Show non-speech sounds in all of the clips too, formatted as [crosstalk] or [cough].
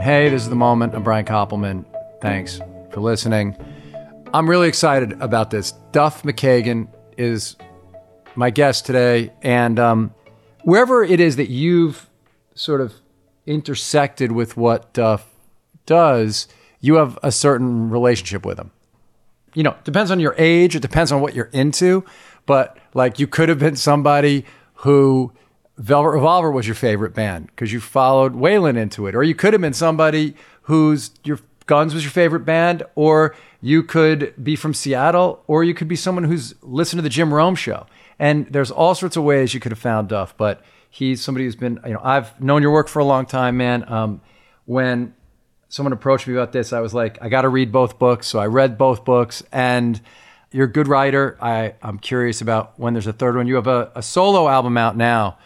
Hey, this is the moment. I'm Brian Koppelman. Thanks for listening. I'm really excited about this. Duff McKagan is my guest today, and um, wherever it is that you've sort of intersected with what Duff does, you have a certain relationship with him. You know, depends on your age, it depends on what you're into, but like you could have been somebody who Velvet Revolver was your favorite band because you followed Weiland into it, or you could have been somebody whose your Guns was your favorite band, or you could be from Seattle, or you could be someone who's listened to the Jim Rome show. And there's all sorts of ways you could have found Duff, but he's somebody who's been, you know, I've known your work for a long time, man. Um, when someone approached me about this, I was like, I got to read both books. So I read both books, and you're a good writer. I, I'm curious about when there's a third one. You have a, a solo album out now,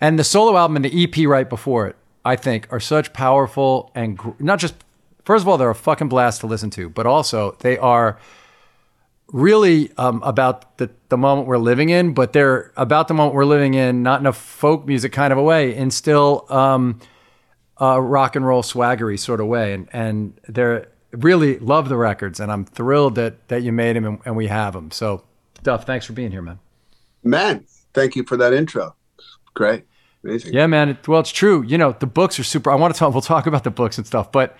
and the solo album and the EP right before it, I think, are such powerful and gr- not just, first of all, they're a fucking blast to listen to, but also they are really um, about the, the moment we're living in, but they're about the moment we're living in, not in a folk music kind of a way, in still um, a rock and roll swaggery sort of way. And, and they're really love the records, and I'm thrilled that, that you made them and, and we have them. So, Duff, thanks for being here, man. Man, thank you for that intro. Great. Amazing. Yeah, man. It, well, it's true. You know, the books are super. I want to talk. We'll talk about the books and stuff, but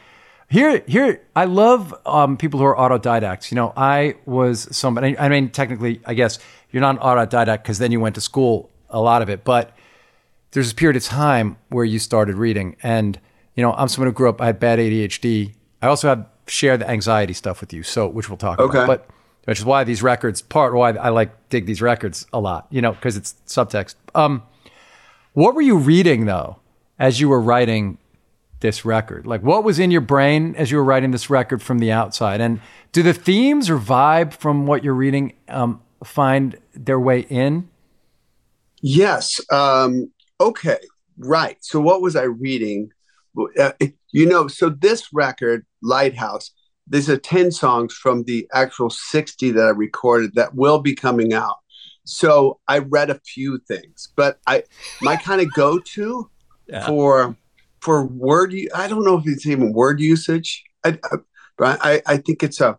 here, here, I love um, people who are autodidacts. You know, I was somebody. I mean, technically, I guess you're not an autodidact because then you went to school a lot of it. But there's a period of time where you started reading, and you know, I'm someone who grew up. I had bad ADHD. I also had shared the anxiety stuff with you, so which we'll talk Okay. about. But which is why these records, part why I like dig these records a lot. You know, because it's subtext. Um, what were you reading though as you were writing this record? Like what was in your brain as you were writing this record from the outside? And do the themes or vibe from what you're reading um, find their way in? Yes. Um, okay. Right. So, what was I reading? Uh, you know, so this record, Lighthouse, these are 10 songs from the actual 60 that I recorded that will be coming out. So, I read a few things, but I, my kind of go to Yeah. for, for word, I don't know if it's even word usage. I, I, but I, I think it's a,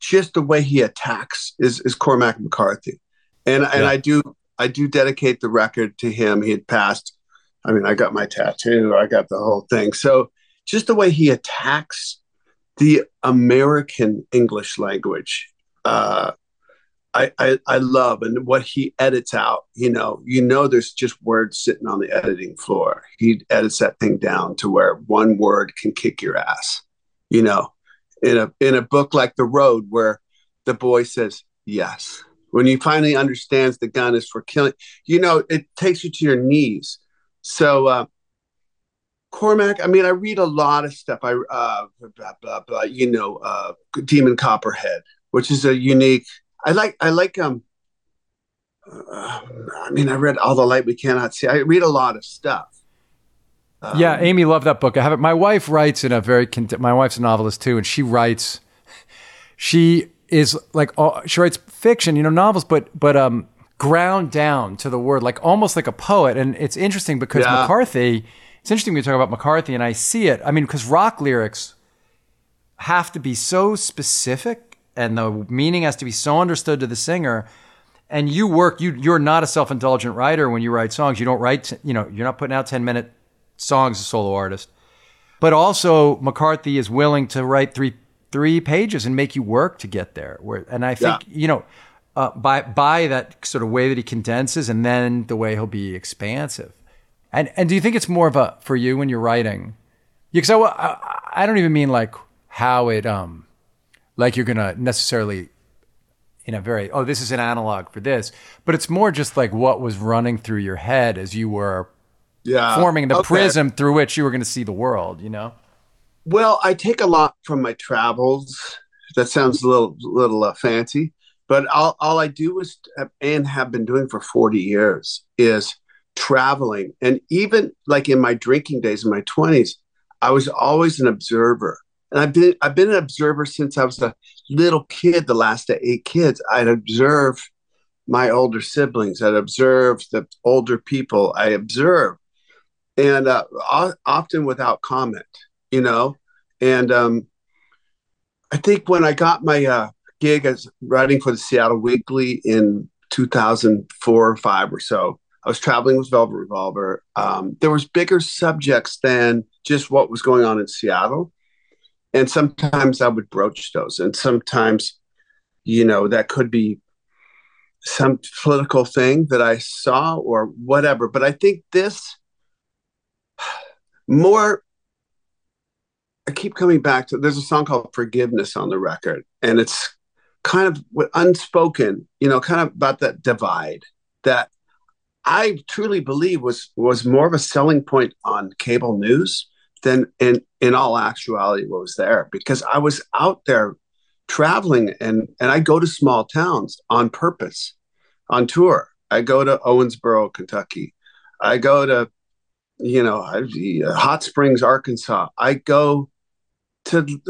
just the way he attacks is, is Cormac McCarthy. And, and I do I do dedicate the record to him. He had passed. I mean, I got my tattoo. I got the whole thing. So just the way he attacks the American English language, uh, I, I I love, and what he edits out. You know, you know, there's just words sitting on the editing floor. He edits that thing down to where one word can kick your ass. You know, in a in a book like The Road, where the boy says yes when he finally understands the gun is for killing you know it takes you to your knees so uh cormac i mean i read a lot of stuff i uh blah, blah, blah, you know uh demon copperhead which is a unique i like i like um uh, i mean i read all the light we cannot see i read a lot of stuff Um, yeah, Amy loved that book. I have it. My wife writes in a very. My wife's a novelist too, and she writes. She is like she writes fiction, you know, novels, but but um ground down to the word, like almost like a poet. And it's interesting because Yeah. McCarthy. It's interesting we talk about McCarthy, and I see it. I mean, because rock lyrics have to be so specific, and the meaning has to be so understood to the singer. And you work. You you're not a self indulgent writer when you write songs. You don't write. You know, you're not putting out ten minute songs as a solo artist. But also McCarthy is willing to write three three pages and make you work to get there. Where and I think you know uh, by by that sort of way that he condenses, and then the way he'll be expansive. And and do you think it's more of a for you when you're writing? Because I, I I don't even mean like how it um like you're gonna necessarily in a very oh this is an analog for this, but it's more just like what was running through your head as you were yeah forming the Okay. prism through which you were going to see the world. You know. Well, I take a lot from my travels. That sounds a little little uh, fancy, but all all I do is and have been doing for forty years is traveling, and even like in my drinking days in my twenties, I was always an observer, and I've been I've been an observer since I was a little kid. The last eight kids, I'd observe my older siblings. I'd observe the older people. I observe, and uh, often without comment you know, and um, I think when I got my uh, gig as writing for the Seattle Weekly in 2004 or five or so, I was traveling with Velvet Revolver. Um, there was bigger subjects than just what was going on in Seattle, and sometimes I would broach those, and sometimes, you know, that could be some political thing that I saw or whatever. But I think this [sighs] more I keep coming back to there's a song called Forgiveness on the record, and it's kind of unspoken, you know, kind of about that divide that I truly believe was was more of a selling point on cable news than in in all actuality what was there because I was out there traveling and and I go to small towns on purpose on tour. I go to Owensboro, Kentucky. I go to you know Hot Springs, Arkansas. I go to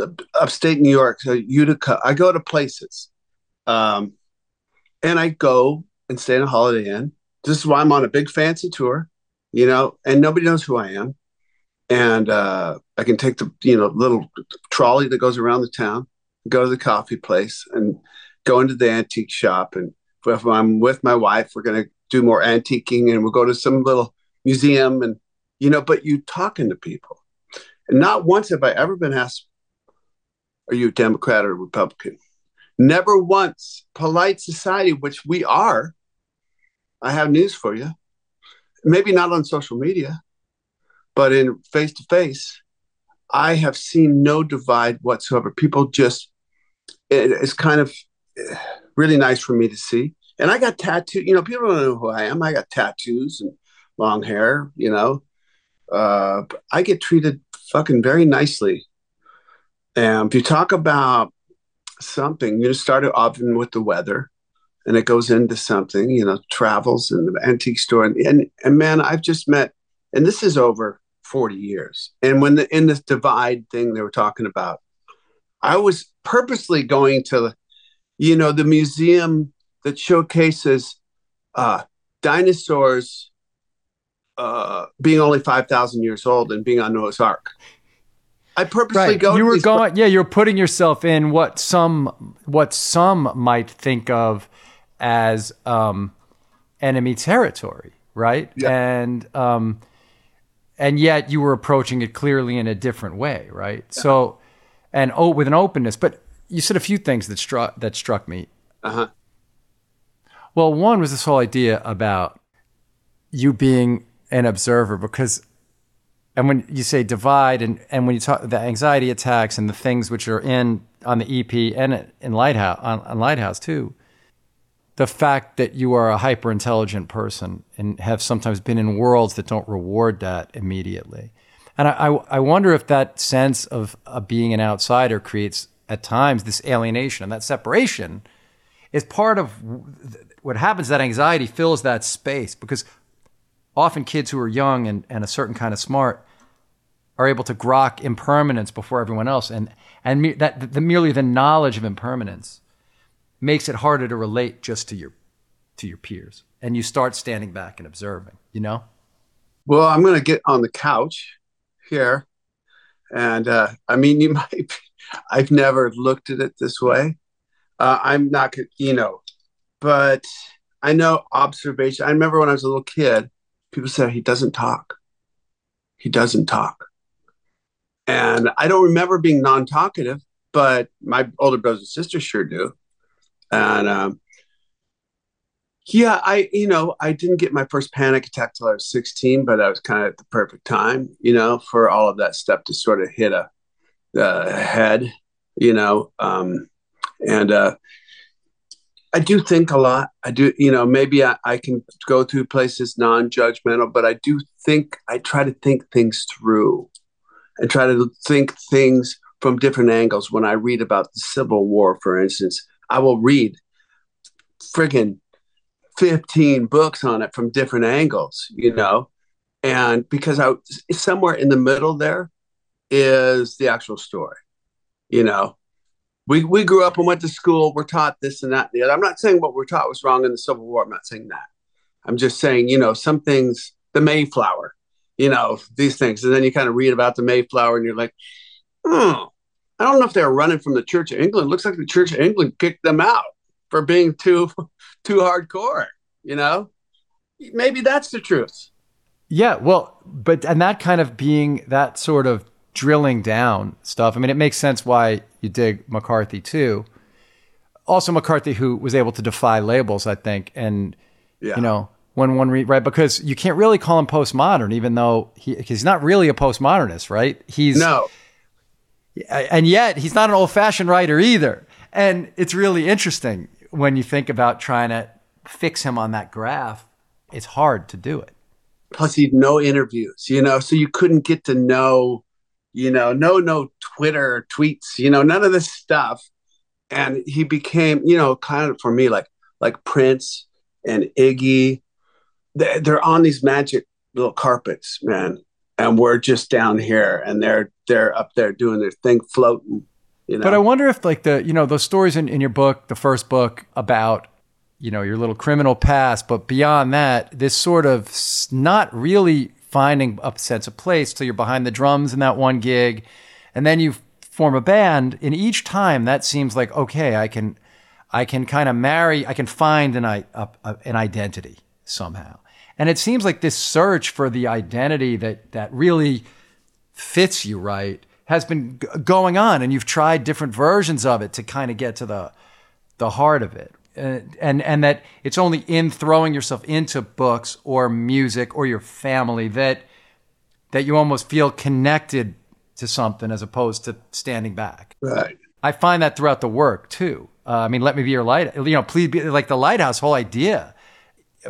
upstate New York, to Utica. I go to places, um, and I go and stay in a Holiday Inn. This is why I'm on a big fancy tour, you know, and nobody knows who I am. And uh, I can take the you know little trolley that goes around the town, go to the coffee place, and go into the antique shop. And if I'm with my wife, we're going to do more antiquing, and we'll go to some little museum, and you know. But you talking to people and not once have I ever been asked, Are you a Democrat or a Republican? Never once. Polite society, which we are. I have news for you. Maybe not on social media, but in face to face, I have seen no divide whatsoever. People just, it's kind of really nice for me to see. And I got tattooed, you know, people don't know who I am. I got tattoos and long hair, you know. Uh, I get treated fucking very nicely. And if you talk about something, you start it often with the weather and it goes into something, you know, travels and the antique store. And, and, and man, I've just met, and this is over 40 years. And when the, in this divide thing they were talking about, I was purposely going to, you know, the museum that showcases uh, dinosaurs uh, being only 5,000 years old and being on Noah's Ark. I purposely right. go. You were going, yeah. You're putting yourself in what some what some might think of as um, enemy territory, right? Yeah. And um, and yet you were approaching it clearly in a different way, right? Yeah. So, and oh, with an openness. But you said a few things that struck that struck me. Uh huh. Well, one was this whole idea about you being an observer because and when you say divide and, and when you talk the anxiety attacks and the things which are in on the EP and in Lighthouse on, on Lighthouse too, the fact that you are a hyper intelligent person and have sometimes been in worlds that don't reward that immediately. And I, I, I wonder if that sense of, being an outsider creates at times this alienation and that separation is part of what happens. That anxiety fills that space because often kids who are young and, and a certain kind of smart are able to grok impermanence before everyone else. And, and me, that the, merely the knowledge of impermanence makes it harder to relate just to your, to your peers. And you start standing back and observing, you know? Well, I'm going to get on the couch here. And uh, I mean, you [laughs] might, be, I've never looked at it this way. Uh, I'm not, you know, but I know observation. I remember when I was a little kid, people said he doesn't talk. He doesn't talk. And I don't remember being non talkative, but my older brothers and sisters sure do. And um, yeah, I, you know, I didn't get my first panic attack till I was 16, but I was kind of at the perfect time, you know, for all of that stuff to sort of hit a, a head, you know. Um, and uh, I do think a lot. I do, you know, maybe I, I can go through places non judgmental, but I do think, I try to think things through and try to think things from different angles. When I read about the Civil War, for instance, I will read friggin' 15 books on it from different angles, you know? And because I somewhere in the middle there is the actual story, you know? we we grew up and went to school. We're taught this and that and the other. I'm not saying what we're taught was wrong in the Civil War. I'm not saying that. I'm just saying, you know, some things, the Mayflower, you know, these things. And then you kind of read about the Mayflower and you're like, oh, I don't know if they're running from the Church of England. It looks like the Church of England kicked them out for being too [laughs] too hardcore, you know? Maybe that's the truth. Yeah, well, but and that kind of being that sort of drilling down stuff. I mean, it makes sense why you dig McCarthy too. Also, McCarthy, who was able to defy labels, I think, and yeah. you know, when one read right because you can't really call him postmodern, even though he, he's not really a postmodernist, right? He's no, and yet he's not an old-fashioned writer either. And it's really interesting when you think about trying to fix him on that graph. It's hard to do it. Plus, he'd no interviews, you know, so you couldn't get to know, you know, no, no Twitter tweets, you know, none of this stuff. And he became, you know, kind of for me like like Prince and Iggy they're on these magic little carpets, man, and we're just down here, and they're they're up there doing their thing, floating. You know? But I wonder if like the you know those stories in, in your book, the first book about you know your little criminal past, but beyond that, this sort of not really finding a sense of place till you're behind the drums in that one gig, and then you form a band. And each time that seems like okay, I can I can kind of marry, I can find an a, a, an identity somehow. And it seems like this search for the identity that that really fits you right has been g- going on, and you've tried different versions of it to kind of get to the the heart of it. And, and and that it's only in throwing yourself into books or music or your family that that you almost feel connected to something as opposed to standing back. Right. I find that throughout the work too. Uh, I mean, let me be your light. You know, please be like the lighthouse whole idea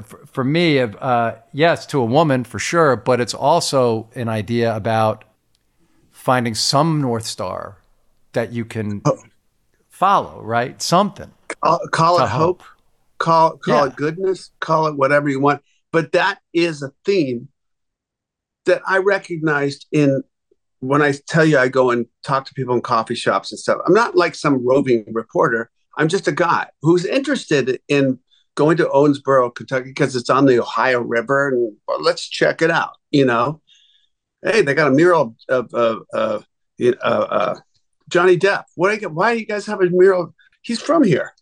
for, for me, uh, yes, to a woman for sure, but it's also an idea about finding some North Star that you can oh. follow, right? Something. Call, call it hope. hope. Call, call yeah. it goodness. Call it whatever you want. But that is a theme that I recognized in when I tell you I go and talk to people in coffee shops and stuff. I'm not like some roving reporter. I'm just a guy who's interested in going to Owensboro, Kentucky, because it's on the Ohio River, and well, let's check it out. You know, hey, they got a mural of uh, uh, uh, uh, Johnny Depp. What? You, why do you guys have a mural? He's from here.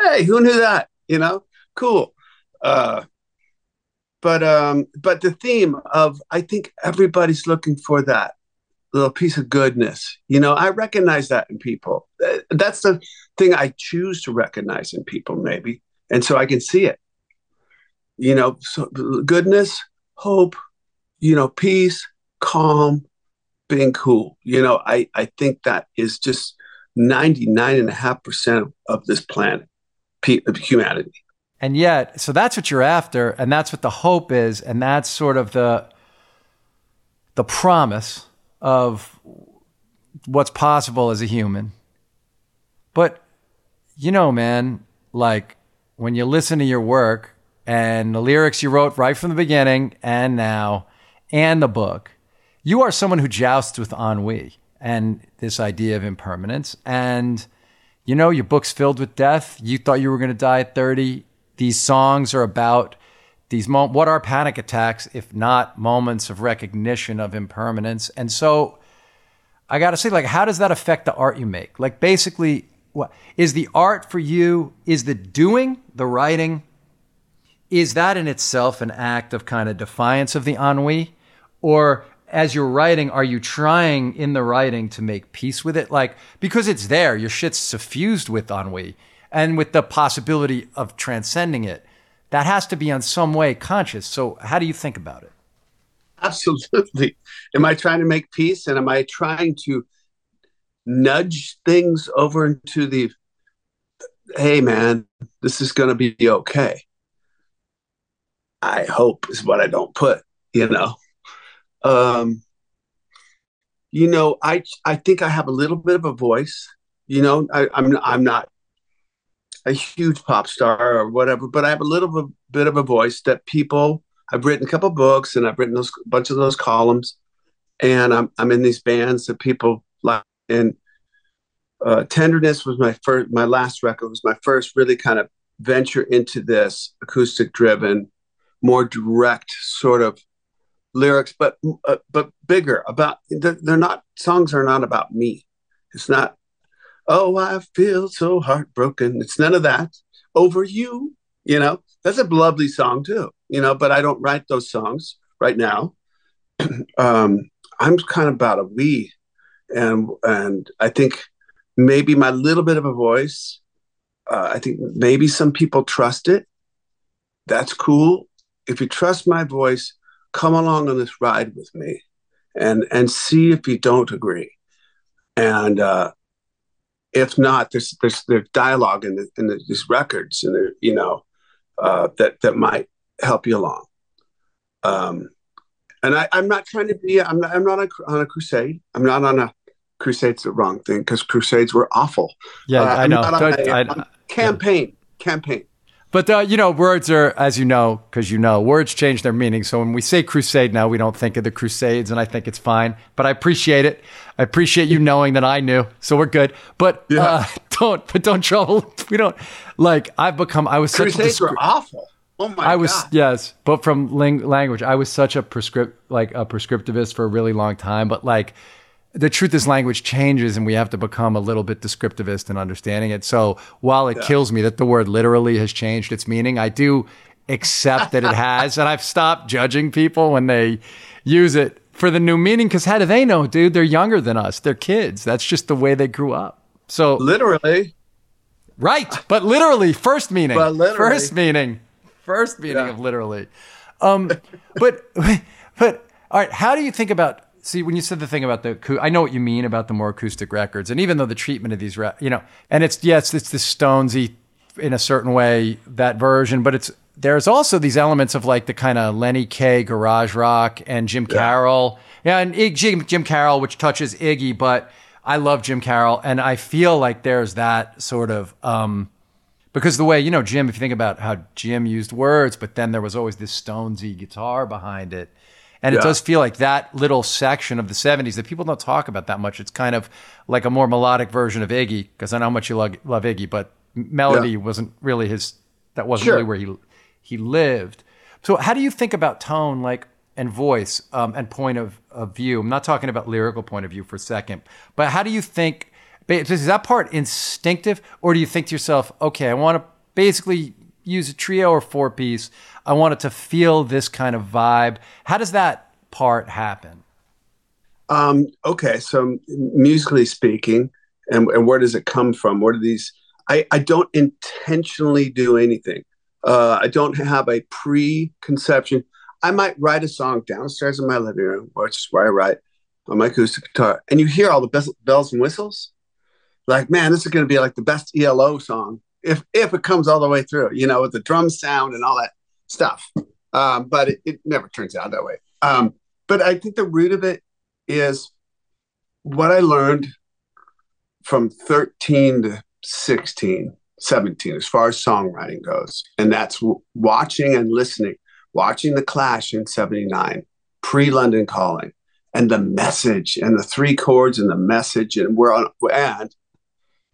Hey, who knew that? You know, cool. Uh, but um, but the theme of I think everybody's looking for that little piece of goodness. You know, I recognize that in people. That's the thing I choose to recognize in people, maybe and so I can see it. You know, so goodness, hope, you know, peace, calm, being cool. You know, I I think that is just ninety nine and a half percent of this planet, of humanity. And yet, so that's what you're after, and that's what the hope is, and that's sort of the the promise of what's possible as a human. But you know, man, like when you listen to your work and the lyrics you wrote right from the beginning and now and the book, you are someone who jousts with ennui and this idea of impermanence. And, you know, your book's filled with death. You thought you were going to die at 30. These songs are about these mo- what are panic attacks if not moments of recognition of impermanence and so i got to say like how does that affect the art you make like basically what? Is the art for you is the doing the writing is that in itself an act of kind of defiance of the ennui? Or as you're writing are you trying in the writing to make peace with it? Like because it's there your shit's suffused with ennui and with the possibility of transcending it. That has to be on some way conscious. So how do you think about it? Absolutely. Am i trying to make peace and am i trying to nudge things over into the hey man this is going to be okay. I hope is what i don't put you know? Um you know i i think i have a little bit of a voice you know? I, i'm i'm not a huge pop star or whatever but i have a little bit of a voice that people i've written a couple books and i've written those bunch of those columns and i'm, I'm in these bands that people and uh, tenderness was my first my last record was my first really kind of venture into this acoustic driven more direct sort of lyrics, but uh, but bigger about. They're, they're not songs are not about me. It's not. Oh, I feel so heartbroken. It's none of that. Over you, you know. That's a lovely song too, you know. But I don't write those songs right now. [clears throat] um, I'm kind of about a we, and and I think maybe my little bit of a voice. Uh, I think maybe some people trust it. That's cool. If you trust my voice, come along on this ride with me, and and see if you don't agree. And uh, if not, there's there's there's dialogue in the, in the, these records, and you know uh, that that might help you along. Um, and I, am not trying to be. I'm not. I'm not on a crusade. I'm not on a crusade's the wrong thing because crusades were awful. Yeah, uh, I know. A, I, I, campaign, yeah. campaign. But uh, you know, words are, as you know, because you know, words change their meaning. So when we say crusade now, we don't think of the Crusades, and I think it's fine. But I appreciate it. I appreciate you knowing that I knew, so we're good. But yeah. uh, [laughs] don't, but don't trouble. [laughs] We don't like. I've become. I was Crusades such a were awful. Oh my I was God. yes, but from ling- language, I was such a prescript like a prescriptivist for a really long time. But like, the truth is, language changes, and we have to become a little bit descriptivist in understanding it. So while it yeah. kills me that the word literally has changed its meaning, I do accept that it [laughs] has, and I've stopped judging people when they use it for the new meaning. Because how do they know, dude? They're younger than us. They're kids. That's just the way they grew up. So literally, right? But literally, first meaning. But literally. First meaning first meaning yeah. of literally. Um, but [laughs] but all right, how do you think about? See, when you said the thing about the, I know what you mean about the more acoustic records, and even though the treatment of these, you know, and it's yes, it's the Stonesy in a certain way that version, but it's there's also these elements of like the kind of Lenny Kaye garage rock and Jim. Carroll, yeah, and Jim, Jim Carroll, which touches Iggy, but I love Jim Carroll, and I feel like there's that sort of. Um, because the way you know Jim, if you think about how Jim used words, but then there was always this Stonesy guitar behind it, and yeah. it does feel like that little section of the '70s that people don't talk about that much. It's kind of like a more melodic version of Iggy, because I know how much you love, love Iggy, but melody yeah. wasn't really his. That wasn't sure. really where he he lived. So how do you think about tone, like and voice um, and point of, of view? I'm not talking about lyrical point of view for a second, but how do you think? Is that part instinctive, or do you think to yourself, okay, I want to basically use a trio or four piece? I want it to feel this kind of vibe. How does that part happen? Um, okay, so musically speaking, and, and where does it come from? Where do these? I, I don't intentionally do anything. Uh, I don't have a preconception. I might write a song downstairs in my living room, which is where I write on my acoustic guitar, and you hear all the bells and whistles like, man, this is going to be like the best ELO song if if it comes all the way through, you know, with the drum sound and all that stuff. Um, but it, it, never turns out that way. Um, but I think the root of it is what I learned from 13 to 16, 17, as far as songwriting goes. And that's watching and listening, watching The Clash in 79, pre London Calling, and the message and the three chords and the message. And we're on, and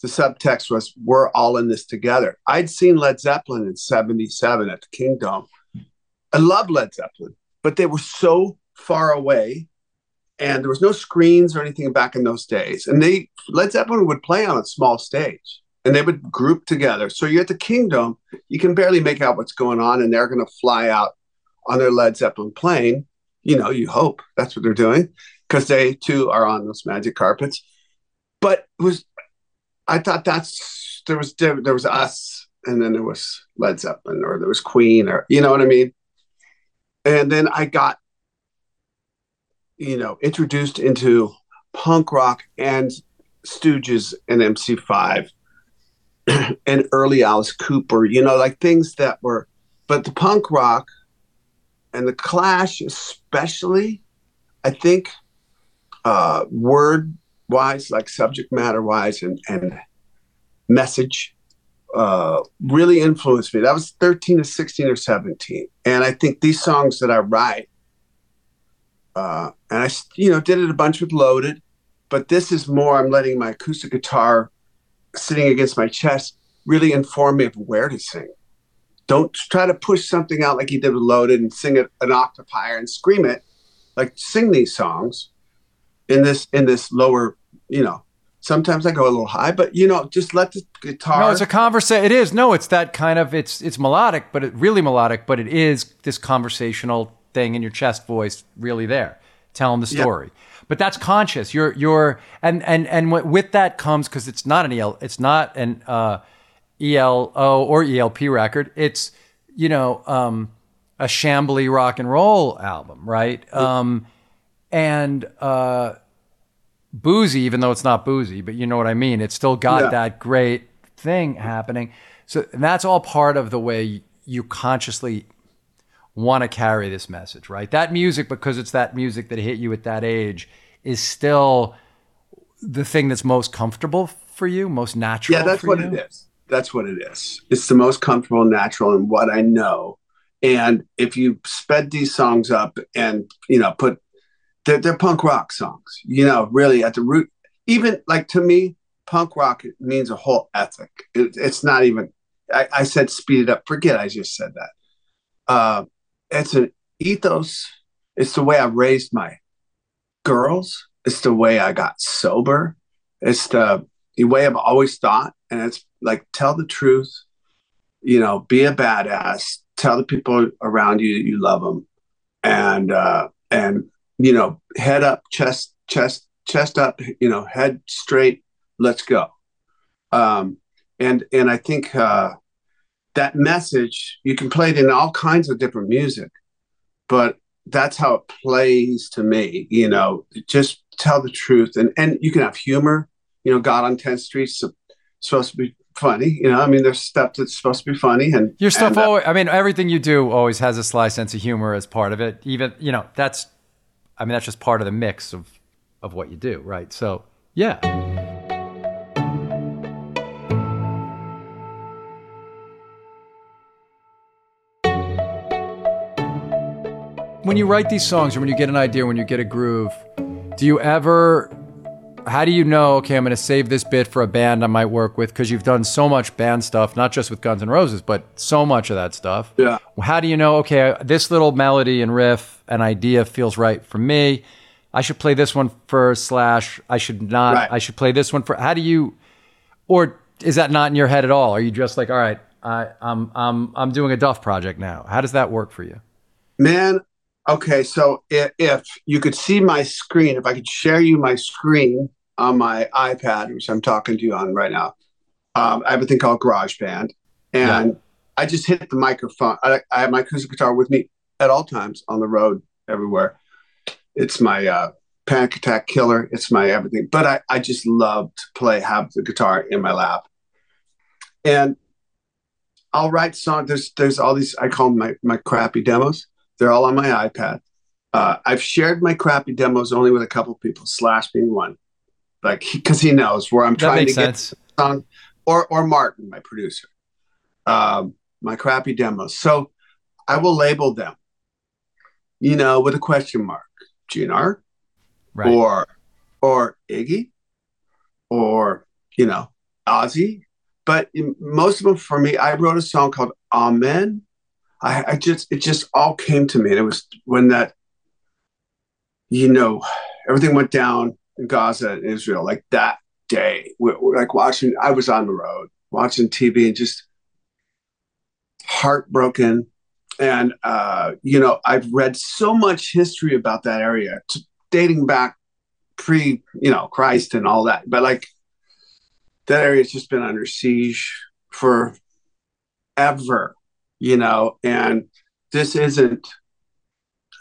the subtext was we're all in this together. I'd seen Led Zeppelin in 77 at the Kingdome. I love Led Zeppelin, but they were so far away and there was no screens or anything back in those days. And they Led Zeppelin would play on a small stage and they would group together. So you're at the Kingdome, you can barely make out what's going on, and they're going to fly out on their Led Zeppelin plane. You know, you hope that's what they're doing because they too are on those magic carpets. But it was I thought that's there was there was us, and then there was Led Zeppelin, or there was Queen, or you know what I mean. And then I got, you know, introduced into punk rock and Stooges and MC5 [clears throat] and early Alice Cooper, you know, like things that were, but the punk rock and the Clash, especially, I think, uh, word wise, like subject matter wise, and and message uh, really influenced me. That was 13 to 16 or 17. And I think these songs that I write, uh, and I, you know, did it a bunch with Loaded, but this is more, I'm letting my acoustic guitar sitting against my chest really inform me of where to sing. Don't try to push something out like you did with Loaded and sing it an octave higher and scream it. like sing these songs in this in this lower, you know. Sometimes I go a little high, but you know, just let the guitar. No, it's a conversation. It is. No, it's that kind of. It's it's melodic, but it really melodic, but it is this conversational thing in your chest voice, really there, telling the story. Yeah. But that's conscious. You're you're and and and with that comes because it's not an EL. It's not an uh, ELO or ELP record. It's you know um, a shambly rock and roll album, right? Yeah. Um, and uh, boozy, even though it's not boozy, but you know what I mean. It's still got yeah. that great thing happening. So that's all part of the way you consciously want to carry this message, right? That music, because it's that music that hit you at that age, is still the thing that's most comfortable for you, most natural. Yeah, that's what you? it is. That's what it is. It's the most comfortable, natural, and what I know. And if you sped these songs up and you know put they're, they're punk rock songs. You know, really at the root, even like to me, punk rock means a whole ethic. It, it's not even. I, I, said speed it up. Forget I just said that. Uh, it's an ethos. It's the way I raised my girls. It's the way I got sober. It's the, the way I've always thought, and it's like tell the truth. You know, be a badass. Tell the people around you that you love them, and uh, and you know, head up, chest, chest, chest up, you know, head straight. Let's go. Um, and and I think uh, that message you can play it in all kinds of different music, but that's how it plays to me. You know, just tell the truth, and and you can have humor. You know, God on 10th Street's supposed to be funny. You know, I mean, there's stuff that's supposed to be funny, and your stuff and, uh, always. I mean, everything you do always has a sly sense of humor as part of it. Even you know, that's I mean, that's just part of the mix of of what you do, right? So, yeah. When you write these songs or when you get an idea, when you get a groove, do you ever how do you know okay i'm going to save this bit for a band i might work with because you've done so much band stuff not just with guns N' roses but so much of that stuff yeah how do you know okay uh, this little melody and riff and idea feels right for me I should play this one for slash. I should not. Right. I should play this one for. How do you, or is that not in your head at all? Are you just like, all right, I, I'm I'm I'm doing a Duff project now. How does that work for you? Man, okay. So if, if you could see my screen, if I could share you my screen on my iPad, which I'm talking to you on right now, um, I have a thing called GarageBand, and yeah. I just hit the microphone. I, I have my acoustic guitar with me at all times on the road everywhere it's my uh, panic attack killer. It's my everything. But I, I just love to play, have the guitar in my lap. And I'll write songs. There's there's all these I call them my my crappy demos. They're all on my iPad. Uh, I've shared my crappy demos only with a couple people, Slash being one, like because he, knows where I'm that trying to sense. get song, or or Martin, my producer, um, my crappy demos. So I will label them, you know, with a question mark. GNR right. or or Iggy or you know Ozzy. But most of them for me, I wrote a song called Amen. I, I just it just all came to me, and it was when that you know everything went down in Gaza and Israel like that day. We're, we're like watching. I was on the road watching TV and just heartbroken and uh, you know i've read so much history about that area dating back pre you know christ and all that but like that area's just been under siege for ever you know and this isn't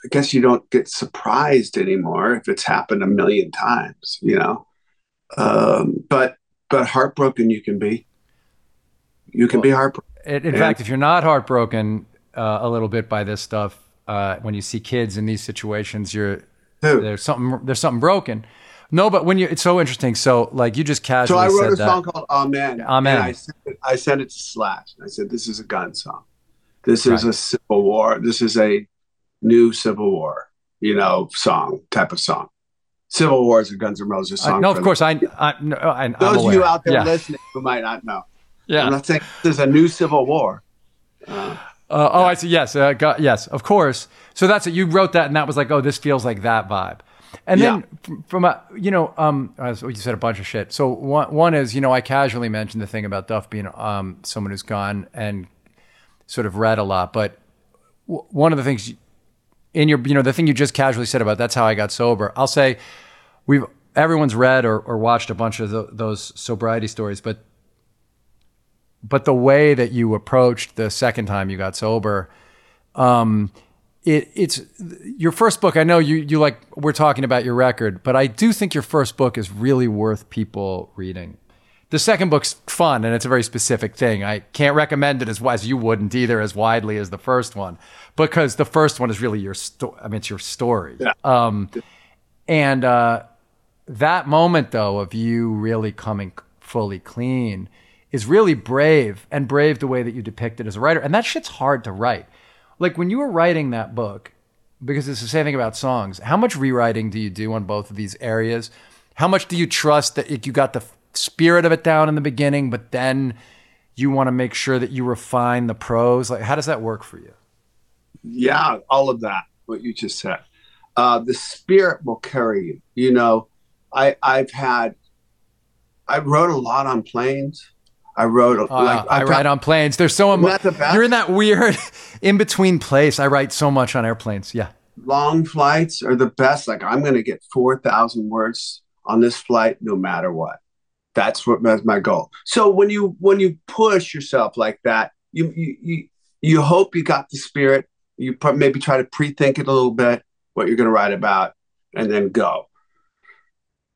i guess you don't get surprised anymore if it's happened a million times you know um, but but heartbroken you can be you can well, be heartbroken in, in fact if you're not heartbroken uh, a little bit by this stuff. Uh, when you see kids in these situations, you're there's something there's something broken. No, but when you it's so interesting. So like you just casually. So I wrote a that. song called Amen. Amen. I sent, it, I sent it to Slash. I said, "This is a gun song. This is a civil war. This is a new civil war, you know, song type of song. Civil War is a Guns N' Roses song. Uh, no, of course I. I, no, I Those of you out there yeah. listening who might not know. Yeah, I'm not saying this is a new civil war. Uh, Uh, oh, I see. Yes, uh, got, yes, of course. So that's it. You wrote that, and that was like, oh, this feels like that vibe. And then yeah. from a, you know, um, you said a bunch of shit. So one, one is, you know, I casually mentioned the thing about Duff being um, someone who's gone and sort of read a lot, but w- one of the things in your, you know, the thing you just casually said about that's how I got sober. I'll say we've everyone's read or, or watched a bunch of the, those sobriety stories, but but the way that you approached the second time you got sober, um, it, it's your first book. I know you you like we're talking about your record, but I do think your first book is really worth people reading. The second book's fun and it's a very specific thing. I can't recommend it as as you wouldn't either as widely as the first one, because the first one is really your story. I mean, it's your story. Yeah. Um, and uh, that moment though of you really coming fully clean is really brave and brave the way that you depict it as a writer. And that shit's hard to write. Like when you were writing that book, because it's the same thing about songs, how much rewriting do you do on both of these areas? How much do you trust that you got the spirit of it down in the beginning, but then you want to make sure that you refine the prose? Like, how does that work for you? Yeah, all of that, what you just said. Uh, the spirit will carry you. You know, I I've had I wrote a lot on planes. I wrote uh, like I, I write on planes. There's so much. You're in that weird [laughs] in between place. I write so much on airplanes. Yeah. Long flights are the best. Like I'm going to get four thousand words on this flight, no matter what. That's what that's my goal. So when you when you push yourself like that, you you you, you hope you got the spirit. You maybe try to pre-think it a little bit what you're going to write about, and then go.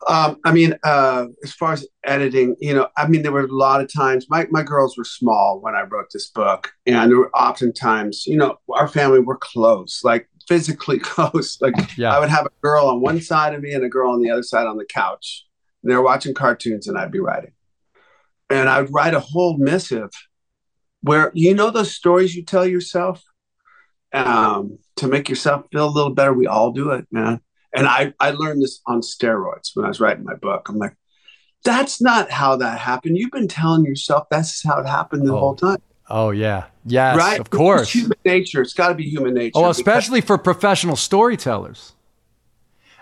Um, I mean, uh, as far as editing, you know, I mean, there were a lot of times my, my girls were small when I wrote this book. And there were oftentimes, you know, our family were close, like physically [laughs] close. Like yeah. I would have a girl on one side of me and a girl on the other side on the couch. And they were watching cartoons and I'd be writing. And I would write a whole missive where, you know, those stories you tell yourself um, to make yourself feel a little better. We all do it, man and I, I learned this on steroids when I was writing my book. I'm like, that's not how that happened. You've been telling yourself that's how it happened the oh. whole time. Oh yeah, yes, right. Of course, it's human nature. It's got to be human nature. Oh, especially for professional storytellers,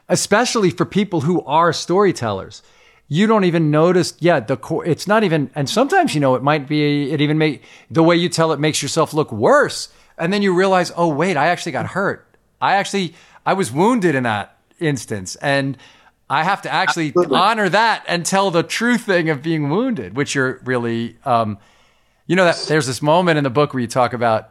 especially for people who are storytellers. You don't even notice. yet the core. It's not even. And sometimes you know it might be. It even make the way you tell it makes yourself look worse. And then you realize, oh wait, I actually got hurt. I actually I was wounded in that instance. And I have to actually Absolutely. honor that and tell the true thing of being wounded, which you're really, um, you know, that there's this moment in the book where you talk about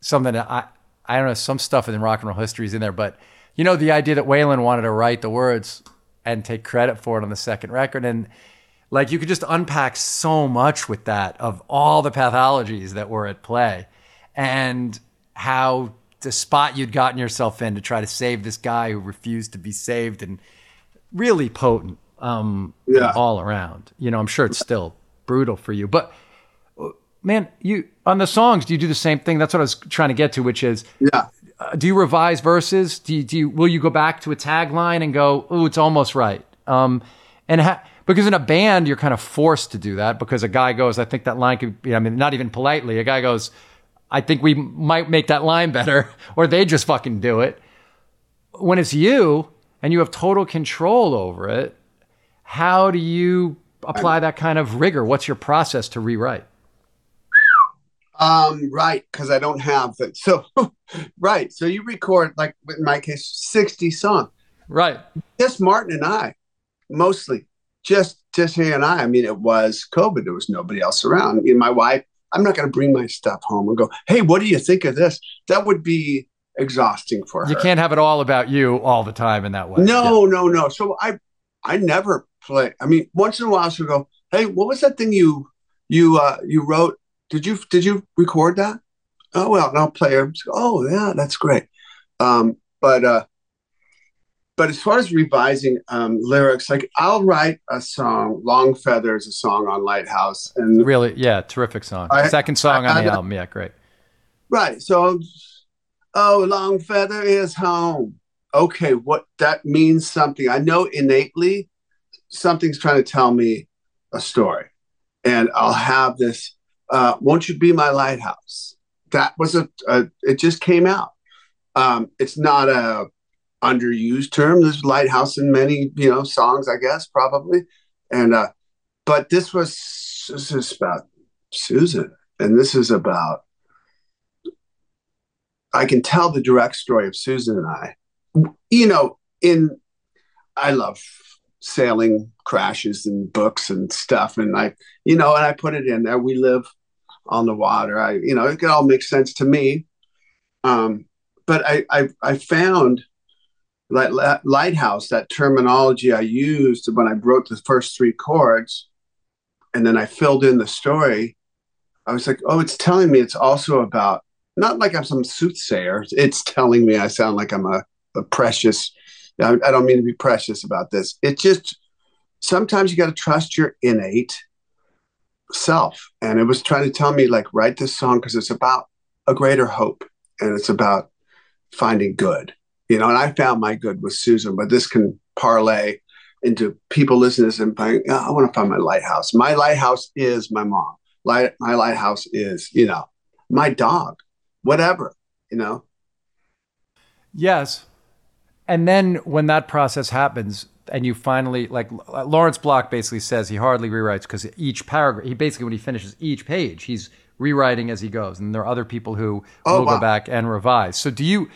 something that I, I don't know, some stuff in rock and roll history is in there, but you know, the idea that Weiland wanted to write the words and take credit for it on the second record. And like, you could just unpack so much with that of all the pathologies that were at play and how the spot you'd gotten yourself in to try to save this guy who refused to be saved and really potent um, yeah. all around. You know, I'm sure it's still brutal for you, but uh, man, you on the songs, do you do the same thing? That's what I was trying to get to, which is, yeah. Uh, do you revise verses? Do you, do you, will you go back to a tagline and go, oh, it's almost right? Um, and ha- because in a band, you're kind of forced to do that because a guy goes, I think that line could be, I mean, not even politely, a guy goes, I think we might make that line better, [laughs] or they just fucking do it. When it's you and you have total control over it, how do you apply that kind of rigor? What's your process to rewrite? Um, right, because I don't have it. [laughs] So, right. So you record, like in my case, 60 songs. Right. Just Martin and I, mostly. Just just he and I. I mean, it was COVID. There was nobody else around. I mean, my wife I'm not going to bring my stuff home and go, hey, what do you think of this? That would be exhausting for her. You can't have it all about you all the time in that way. No, yeah. no, no. So I, I never play. I mean, once in a while she'll go, hey, what was that thing you, you, uh, you wrote? Did you, did you record that? Oh well, and I'll play her. Oh yeah, that's great. Um, but uh, but as far as revising um, lyrics, like I'll write a song, "Long Feathers," a song on Lighthouse, and really, yeah, terrific song. I, Second song I, on I, the album, yeah, great. Right. So, oh, Long Feather is home. Okay, what that means something. I know innately something's trying to tell me a story, and I'll have this. Uh, Won't you be my lighthouse? that was a, a it just came out. Um, it's not a underused term. There's lighthouse in many you know songs, I guess probably, and uh, but this was this is about Susan, and this is about. I can tell the direct story of Susan and I. You know, in I love sailing crashes and books and stuff, and I, you know, and I put it in there. We live on the water. I, you know, it all makes sense to me. Um, but I, I, I found that lighthouse, that terminology I used when I wrote the first three chords, and then I filled in the story. I was like, oh, it's telling me it's also about not like I'm some soothsayer. It's telling me I sound like I'm a, a precious. I, I don't mean to be precious about this. It just sometimes you got to trust your innate self. And it was trying to tell me, like, write this song because it's about a greater hope and it's about finding good. You know, and I found my good with Susan, but this can parlay into people listening to this and saying, oh, I want to find my lighthouse. My lighthouse is my mom. Light, my lighthouse is, you know, my dog, whatever, you know? Yes. And then when that process happens, and you finally like Lawrence Block basically says he hardly rewrites because each paragraph he basically when he finishes each page he's rewriting as he goes and there are other people who oh, will wow. go back and revise. So do you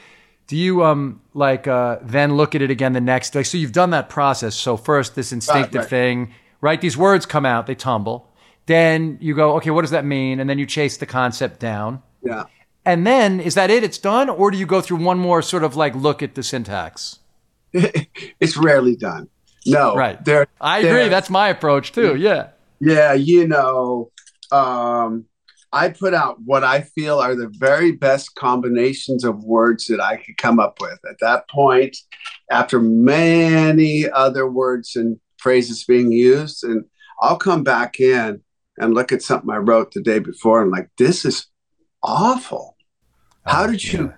do you um like uh then look at it again the next like so you've done that process. So first this instinctive right, right. thing right? These words come out they tumble. Then you go okay what does that mean? And then you chase the concept down. Yeah. And then is that it? It's done? Or do you go through one more sort of like look at the syntax [laughs] it's rarely done. No, right. There, I agree. That's my approach too. Yeah. Yeah, you know, um, I put out what I feel are the very best combinations of words that I could come up with. At that point, after many other words and phrases being used, and I'll come back in and look at something I wrote the day before and like, this is awful. How oh, did you yeah.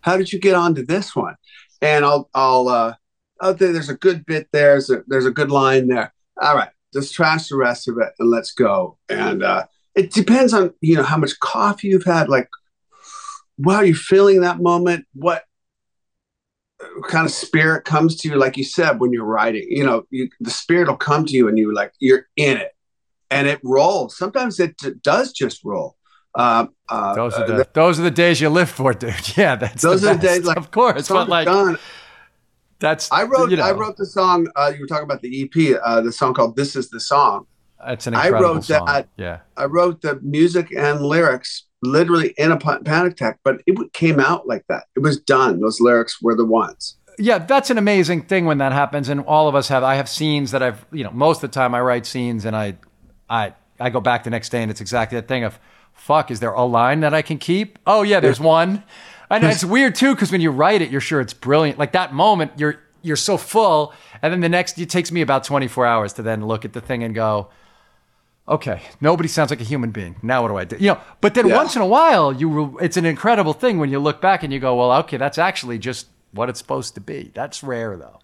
how did you get onto this one? And I'll I'll uh oh there's a good bit there. There's a, there's a good line there. All right, just trash the rest of it and let's go. And uh, it depends on you know how much coffee you've had. Like, wow, you're feeling that moment. What kind of spirit comes to you? Like you said when you're writing, you know, you, the spirit will come to you and you like you're in it, and it rolls. Sometimes it does just roll. Uh, uh, those are the, those are the days you live for, dude. [laughs] Yeah, that's those are the days. Like, of course, but like done. that's I wrote. You know, I wrote the song. Uh, you were talking about the EP, uh, the song called "This Is the Song." It's an incredible I wrote song. that. Yeah, I wrote the music and lyrics literally in a panic attack, but it came out like that. It was done. Those lyrics were the ones. Yeah, that's an amazing thing when that happens, and all of us have. I have scenes that I've, you know, most of the time I write scenes and I, I, I go back the next day and it's exactly that thing of fuck, is there a line that I can keep? Oh yeah, there's one. And it's [laughs] weird too because when you write it, you're sure it's brilliant. Like that moment, you're you're so full, and then the next it takes me about 24 hours to then look at the thing and go, okay, nobody sounds like a human being. Now what do I do? You know, but then yeah. once in a while, you it's an incredible thing when you look back and you go, well, okay, that's actually just what it's supposed to be. That's rare though.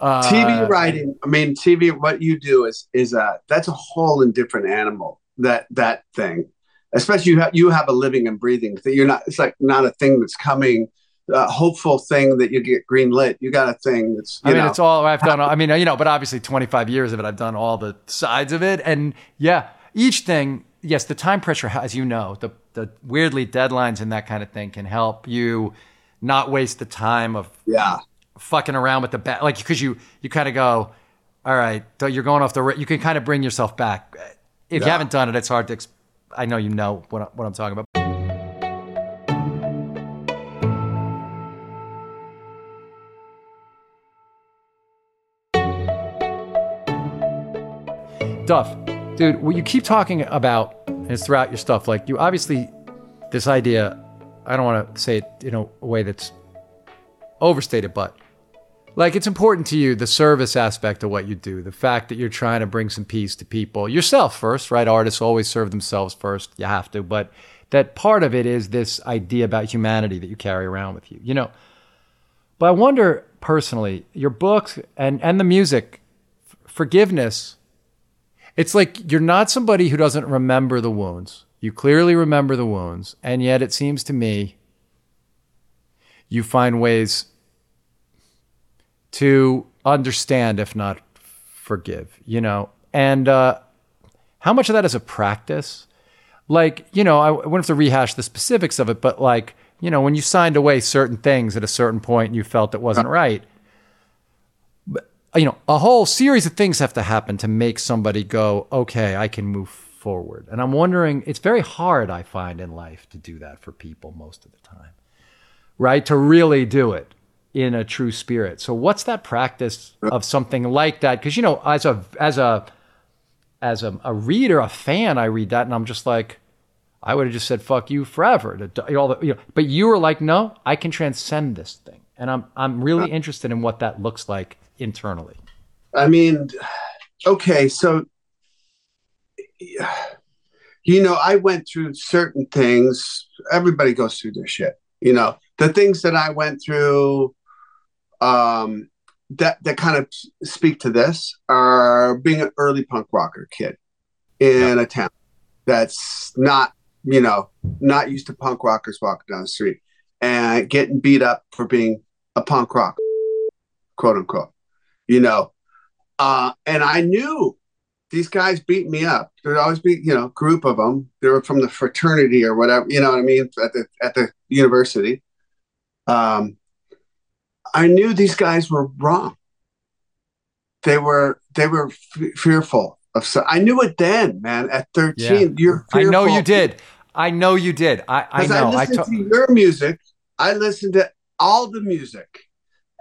Uh, TV writing, I mean, TV. What you do is is a that's a whole and different animal. That that thing especially you have you have a living and breathing thing. You're not. It's like not a thing that's coming. A hopeful thing that you get green lit. You got a thing that's. I mean, know. it's all I've done. I mean, you know, but obviously, 25 years of it, I've done all the sides of it, and yeah, each thing. Yes, the time pressure, as you know, the the weirdly deadlines and that kind of thing can help you not waste the time of yeah fucking around with the bat like because you you kind of go all right you're going off the you can kind of bring yourself back if yeah. you haven't done it it's hard to I know you know what, what I'm talking about. Duff, dude, what you keep talking about is throughout your stuff. Like you obviously, this idea, I don't want to say it in a way that's overstated, but like it's important to you the service aspect of what you do the fact that you're trying to bring some peace to people. Yourself first right? Artists always serve themselves first. You have to. But that part of it is this idea about humanity that you carry around with you you know? But i wonder personally your books and and the music forgiveness it's like you're not somebody who doesn't remember the wounds. You clearly remember the wounds, and yet it seems to me you find ways to understand, if not forgive, you know. And uh, how much of that is a practice? Like, you know, I wouldn't have to rehash the specifics of it, but like, you know, when you signed away certain things at a certain point and you felt it wasn't right, but, you know, a whole series of things have to happen to make somebody go, okay, I can move forward. And I'm wondering, it's very hard, I find, in life to do that for people most of the time, right? To really do it in a true spirit. So, what's that practice of something like that? Because, you know, as a, as a, as a, a, reader, a fan, I read that and I'm just like, I would have just said "fuck you" forever. To, all the, you know, but you were like, "No, I can transcend this thing," and I'm I'm really uh, interested in what that looks like internally. I mean, okay, so you know, I went through certain things. Everybody goes through their shit. You know, the things that I went through um, that that kind of speak to this are being an early punk rocker kid in a town that's not, you know, not used to punk rockers walking down the street and getting beat up for being a punk rock, quote unquote. You know, uh, and I knew these guys beat me up. There'd always be, you know, group of them. They were from the fraternity or whatever, you know what I mean, at the at the university. Um, I knew these guys were wrong. They were they were f- fearful of. So I knew it then, man. At thirteen, yeah. you're. Fearful. I know you did. I know you did. I I know. I listened I to-, to your music. I listened to all the music,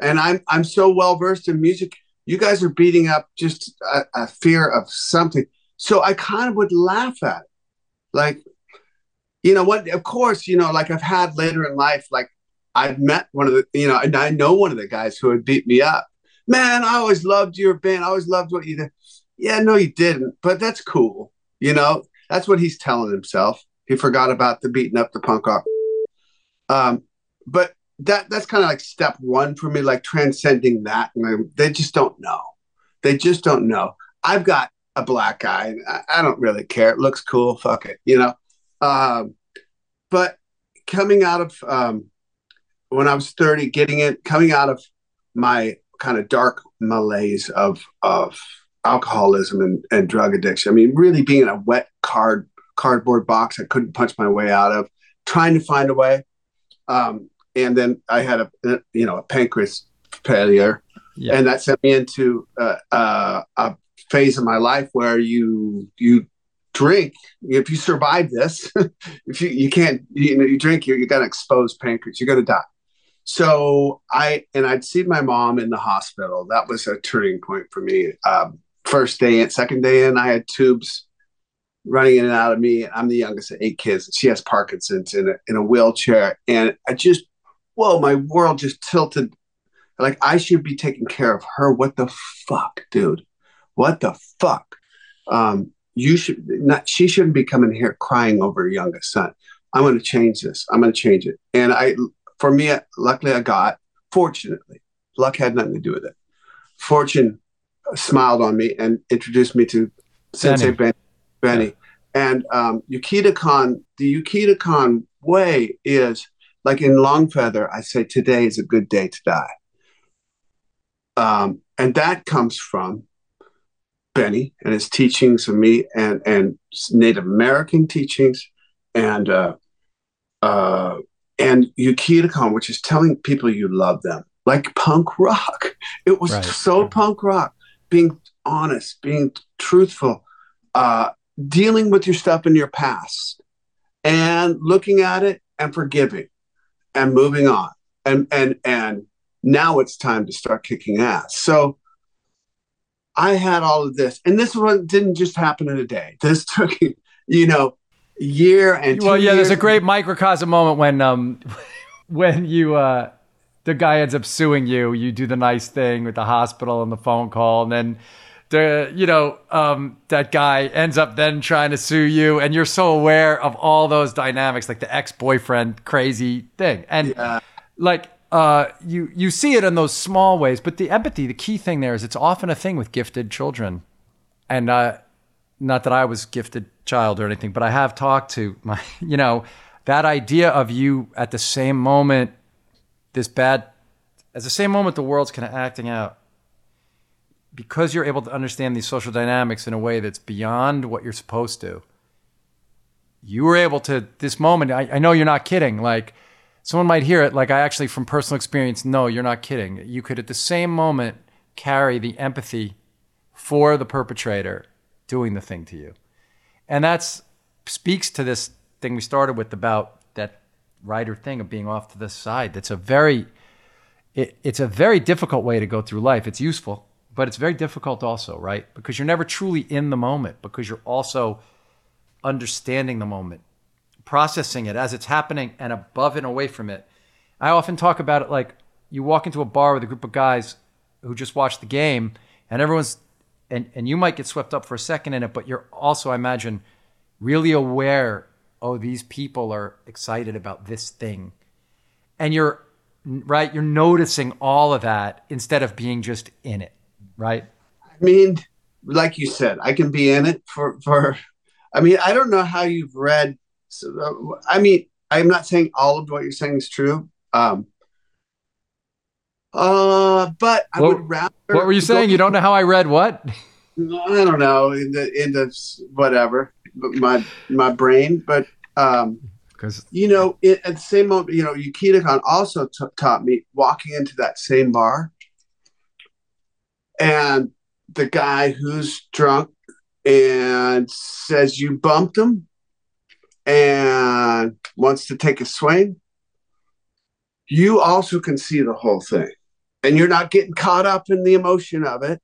and I'm I'm so well versed in music you guys are beating up just a, a, fear of something. So I kind of would laugh at it. Like, you know what? Of course, you know, like I've had later in life, like I've met one of the, you know, and I know one of the guys who had beat me up. Man, I always loved your band. I always loved what you did. Yeah, no, you didn't, but that's cool. You know, that's what he's telling himself. He forgot about the beating up the punk rock. Um, but that that's kind of like step one for me, like transcending that. And they just don't know. They just don't know. I've got a black eye. I, I don't really care. It looks cool. Fuck it, you know. Um, but coming out of um, when I was thirty, getting it, coming out of my kind of dark malaise of of alcoholism and, and drug addiction. I mean, really being in a wet card cardboard box I couldn't punch my way out of, trying to find a way. Um, and then I had a you know a pancreas failure, yeah. and that sent me into uh, uh, a phase of my life where you you drink. If you survive this, [laughs] if you you can't you know you drink, you're, you got to expose pancreas. You're gonna die. So I and I'd seen my mom in the hospital. That was a turning point for me. Um, first day in, second day in, I had tubes running in and out of me. I'm the youngest of eight kids. And she has Parkinson's in a, in a wheelchair. And I just whoa, my world just tilted. Like I should be taking care of her. What the fuck, dude? What the fuck? Um, you should not. She shouldn't be coming here crying over her youngest son. I'm going to change this. I'm going to change it. And I, for me, luckily, I got. Fortunately, luck had nothing to do with it. Fortune smiled on me and introduced me to Sensei Benny. Benny. And um, Ukidokan, the Ukidokan way is like in Longfeather, I say today is a good day to die. Um, and that comes from Benny and his teachings of me and, and Native American teachings and uh, uh, and Ukidokan, which is telling people you love them, like punk rock. It was right. so punk rock, being honest, being truthful, uh, dealing with your stuff in your past, and looking at it and forgiving and moving on. And and and now it's time to start kicking ass. So I had all of this, and this one didn't just happen in a day. This [laughs] took, you know, year and well, yeah. Years. There's a great microcosm moment when um [laughs] when you uh the guy ends up suing you. You do the nice thing with the hospital and the phone call, and then the you know um, that guy ends up then trying to sue you and you're so aware of all those dynamics like the ex-boyfriend crazy thing and yeah. like uh, you you see it in those small ways but the empathy the key thing there is it's often a thing with gifted children and uh, not that I was gifted child or anything, but I have talked to my, [laughs] you know, that idea of you at the same moment, this bad, at the same moment the world's kind of acting out, because you're able to understand these social dynamics in a way that's beyond what you're supposed to. You were able to, this moment, I, I know you're not kidding. Like, someone might hear it, like, I actually, from personal experience, no, you're not kidding. You could, at the same moment, carry the empathy for the perpetrator doing the thing to you. And that speaks to this thing we started with about that writer thing of being off to the side. That's a very it, it's a very difficult way to go through life. It's useful, but it's very difficult also, right? Because you're never truly in the moment because you're also understanding the moment, processing it as it's happening and above and away from it. I often talk about it like you walk into a bar with a group of guys who just watched the game and everyone's and and you might get swept up for a second in it, but you're also, I imagine, really aware. Oh, these people are excited about this thing, and you're right. You're noticing all of that instead of being just in it, right? I mean, like you said, I can be in it for for. I mean, I don't know how you've read. So, I mean, I'm not saying all of what you're saying is true. Um, uh, but I what, would rather. What were you saying? You don't know how I read what? I don't know in the in the whatever my my brain, but um, because you know it, at the same moment, you know, Ukidokan also t- taught me walking into that same bar, and the guy who's drunk and says you bumped him and wants to take a swing, you also can see the whole thing and you're not getting caught up in the emotion of it.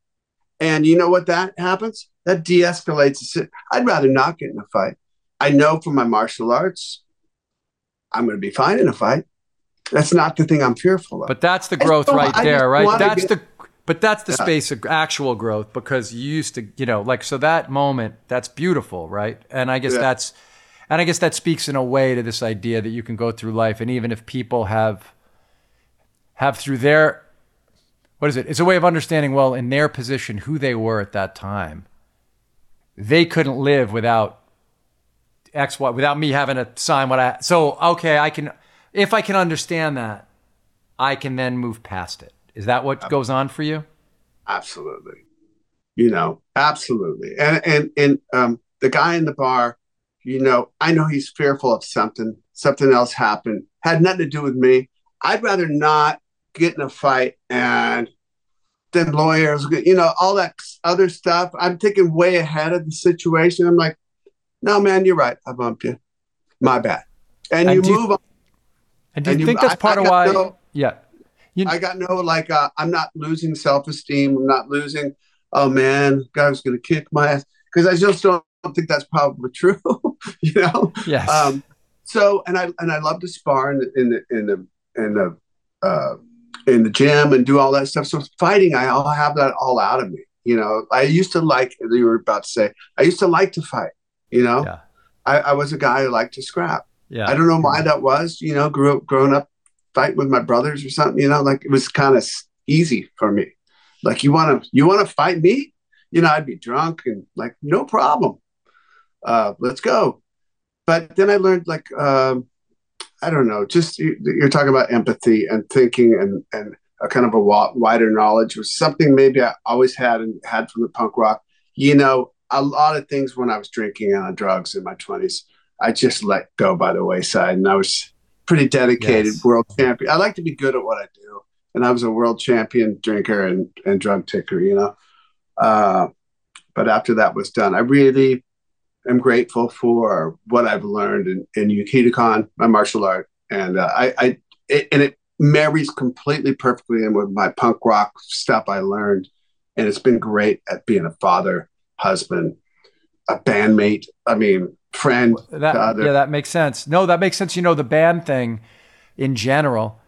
And you know what that happens? That de escalates. I'd rather not get in a fight. I know from my martial arts, I'm going to be fine in a fight. That's not the thing I'm fearful of. But that's the growth right there, right? That's get, the but that's the yeah. space of actual growth because you used to, you know, like so that moment, that's beautiful, right? And I guess yeah. that's and I guess that speaks in a way to this idea that you can go through life and even if people have have through their what is it? It's a way of understanding, well, in their position, who they were at that time. They couldn't live without X, Y, without me having to sign what I. So, okay, I can, if I can understand that, I can then move past it. Is that what goes on for you? Absolutely. You know, absolutely. And, and, and, um, the guy in the bar, you know, I know he's fearful of something, something else happened, had nothing to do with me. I'd rather not get in a fight and then lawyers, you know, all that other stuff. I'm thinking way ahead of the situation. I'm like, no, man, you're right. I bumped you. My bad. And, and you move you, on. And do you and think you, that's part I, of why? No, yeah. You, I got no, like, uh, I'm not losing self esteem. I'm not losing, oh man, guy's going to kick my ass. Because I just don't think that's probably [laughs] true, you know? Yes. Um, so, and I, and I love to spar in the, in the, in the, in the, uh, in the gym and do all that stuff. So fighting, I all have that all out of me. You know, I used to like you were about to say, I used to like to fight. You know, yeah. I, I, was a guy who liked to scrap. Yeah. I don't know why that was. You know, grew up growing up fighting with my brothers or something. You know, like it was kind of easy for me. Like you want to you want to fight me? You know, I'd be drunk and like no problem. Uh, let's go. But then I learned like um, I don't know, just you're talking about empathy and thinking and and a kind of a wider knowledge was something maybe I always had and had from the punk rock. You know, a lot of things when I was drinking and on drugs in my 20s, I just let go by the wayside, and I was pretty dedicated yes. world champion. I like to be good at what I do, and I was a world champion drinker and and drug taker. You know, uh, but after that was done, I really am grateful for what I've learned in, in Yukita my martial art, and uh, I, I it, and it marries completely perfectly in with my punk rock stuff I learned, and it's been great at being a father, husband, a bandmate. I mean, friend. That, yeah, that makes sense. No, that makes sense. You know, the band thing in general,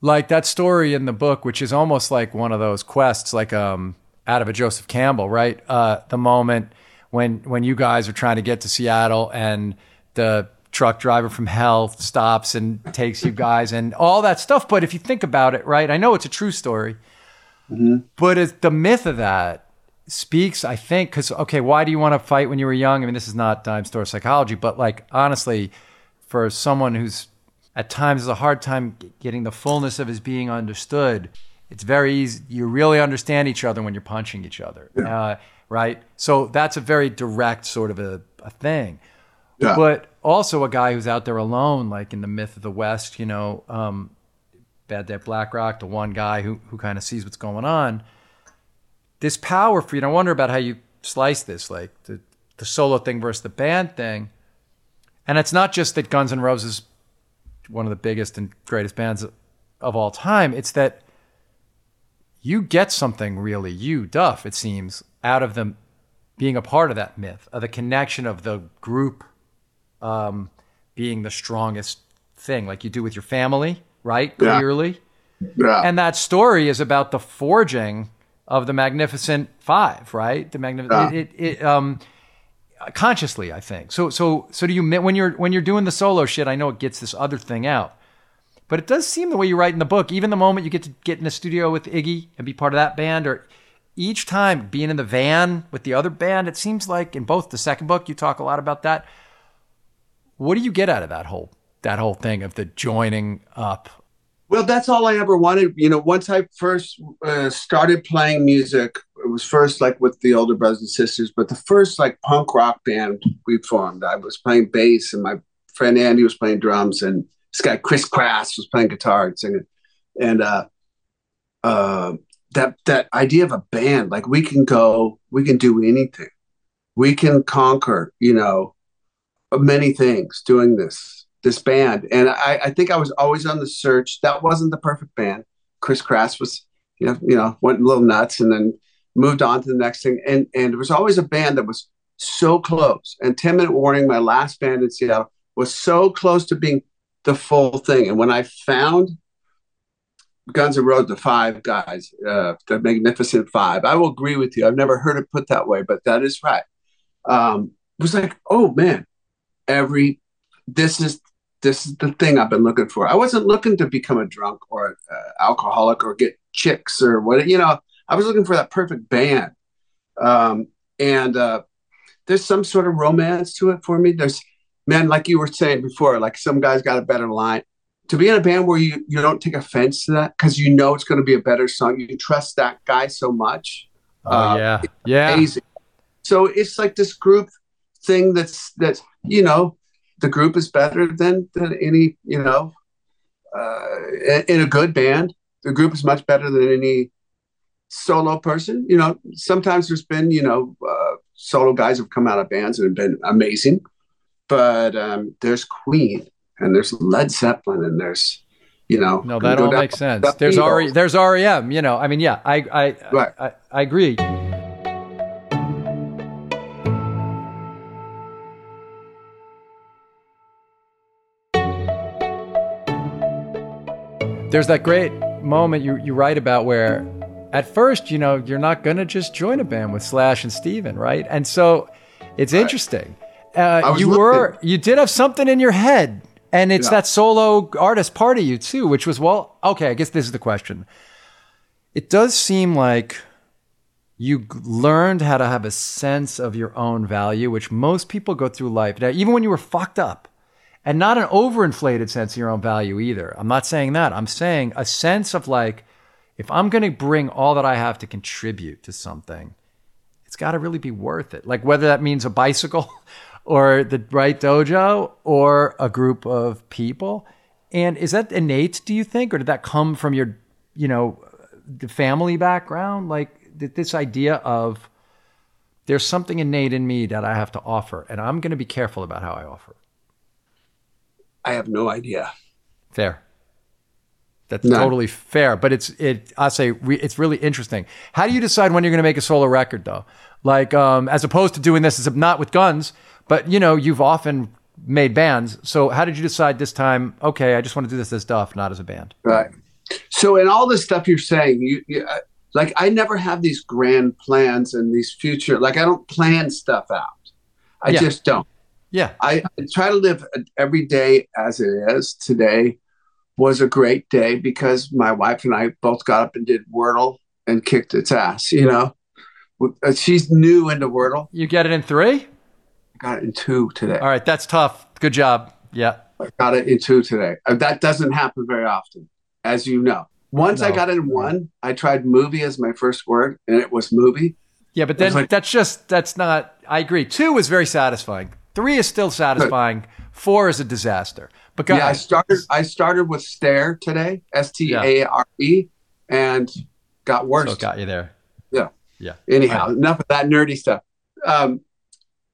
like that story in the book, which is almost like one of those quests, like um, out of a Joseph Campbell, right? Uh, the moment when when you guys are trying to get to Seattle and the truck driver from hell stops and takes you guys and all that stuff. But if you think about it, right, I know it's a true story, mm-hmm. but it's the myth of that speaks, I think, because okay, why do you want to fight when you were young? I mean, this is not dime store psychology, but like honestly, for someone who's at times has a hard time getting the fullness of his being understood, it's very easy. You really understand each other when you're punching each other, yeah. uh, right? So that's a very direct sort of a, a thing. Yeah. But also a guy who's out there alone, like in the myth of the West, you know, um, Bad Day Blackrock, the one guy who who kind of sees what's going on this power for you. And I wonder about how you slice this, like the, the solo thing versus the band thing. And it's not just that Guns N' Roses, one of the biggest and greatest bands of all time. It's that you get something really, you Duff, it seems, out of them being a part of that myth, of the connection of the group um, being the strongest thing, like you do with your family, right? Yeah. Clearly. Yeah. And that story is about the forging of the Magnificent Five, right? The magnificent yeah. it, it, it, um consciously, I think. So so so do you when you're when you're doing the solo shit? I know it gets this other thing out, but it does seem the way you write in the book. Even the moment you get to get in the studio with Iggy and be part of that band, or each time being in the van with the other band, it seems like in both the second book you talk a lot about that. What do you get out of that whole that whole thing of the joining up well, that's all I ever wanted. You know, once I first uh, started playing music, it was first like with the older brothers and sisters, but the first like punk rock band we formed, I was playing bass and my friend Andy was playing drums and this guy Chris Crass was playing guitar and singing. And uh, uh, that that idea of a band, like we can go, we can do anything, we can conquer, you know, many things doing this this band. And I, I think I was always on the search. That wasn't the perfect band. Chris Crass was, you know, you know, went a little nuts and then moved on to the next thing. And and there was always a band that was so close. And 10 Minute Warning, my last band in Seattle, was so close to being the full thing. And when I found Guns N' Roses, the five guys, uh, the Magnificent Five, I will agree with you. I've never heard it put that way, but that is right. Um, it was like, oh man, every this is this is the thing I've been looking for. I wasn't looking to become a drunk or uh, alcoholic or get chicks or what, you know, I was looking for that perfect band. Um, and uh, there's some sort of romance to it for me. There's, man, like you were saying before, like some guys got a better line. To be in a band where you, you don't take offense to that because you know it's going to be a better song, you trust that guy so much. Oh, uh, yeah. Yeah. Amazing. So it's like this group thing that's, that's, you know, the group is better than than any you know uh, in a good band. The group is much better than any solo person. You know, sometimes there's been you know uh, solo guys have come out of bands and have been amazing, but um, there's Queen and there's Led Zeppelin and there's you know no that all makes sense. There's RE, there's REM. You know, I mean, yeah, I I right. I, I agree. there's that great moment you, you write about where at first, you know, you're not going to just join a band with Slash and Steven, right? And so it's right. interesting. Uh, you looking. were, you did have something in your head, and it's yeah. that solo artist part of you too, which was, well, okay, I guess this is the question. It does seem like you learned how to have a sense of your own value, which most people go through life. Now, even when you were fucked up, and not an overinflated sense of your own value either. I'm not saying that. I'm saying a sense of like, if I'm going to bring all that I have to contribute to something, it's got to really be worth it. Like whether that means a bicycle [laughs] or the right dojo or a group of people. And is that innate, do you think, or did that come from your, you know, the family background? Like this idea of there's something innate in me that I have to offer, and I'm going to be careful about how I offer. I have no idea. Fair. That's None. totally fair, but it's it. I say re, it's really interesting. How do you decide when you're going to make a solo record, though? Like, um, as opposed to doing this as not with guns, but you know, you've often made bands. So, how did you decide this time? Okay, I just want to do this as Duff, not as a band. Right. So, in all this stuff you're saying, you, you uh, like, I never have these grand plans and these future. Like, I don't plan stuff out. I yeah. just don't. Yeah. I, I try to live every day as it is. Today was a great day because my wife and I both got up and did Wordle and kicked its ass, you know. Uh, she's new into Wordle. You get it in three? I got it in two today. All right, that's tough. Good job. Yeah. I got it in two today. Uh, that doesn't happen very often, as you know. Once no. I got it in one, I tried movie as my first word, and it was movie. Yeah, but then like, that's just that's not. I agree. Two is very satisfying. Three is still satisfying. Four is a disaster. But yeah, I started. I started with stare today, S T A R E, and got worse. So got you there. Yeah. Yeah. Anyhow, right. enough of that nerdy stuff. Um,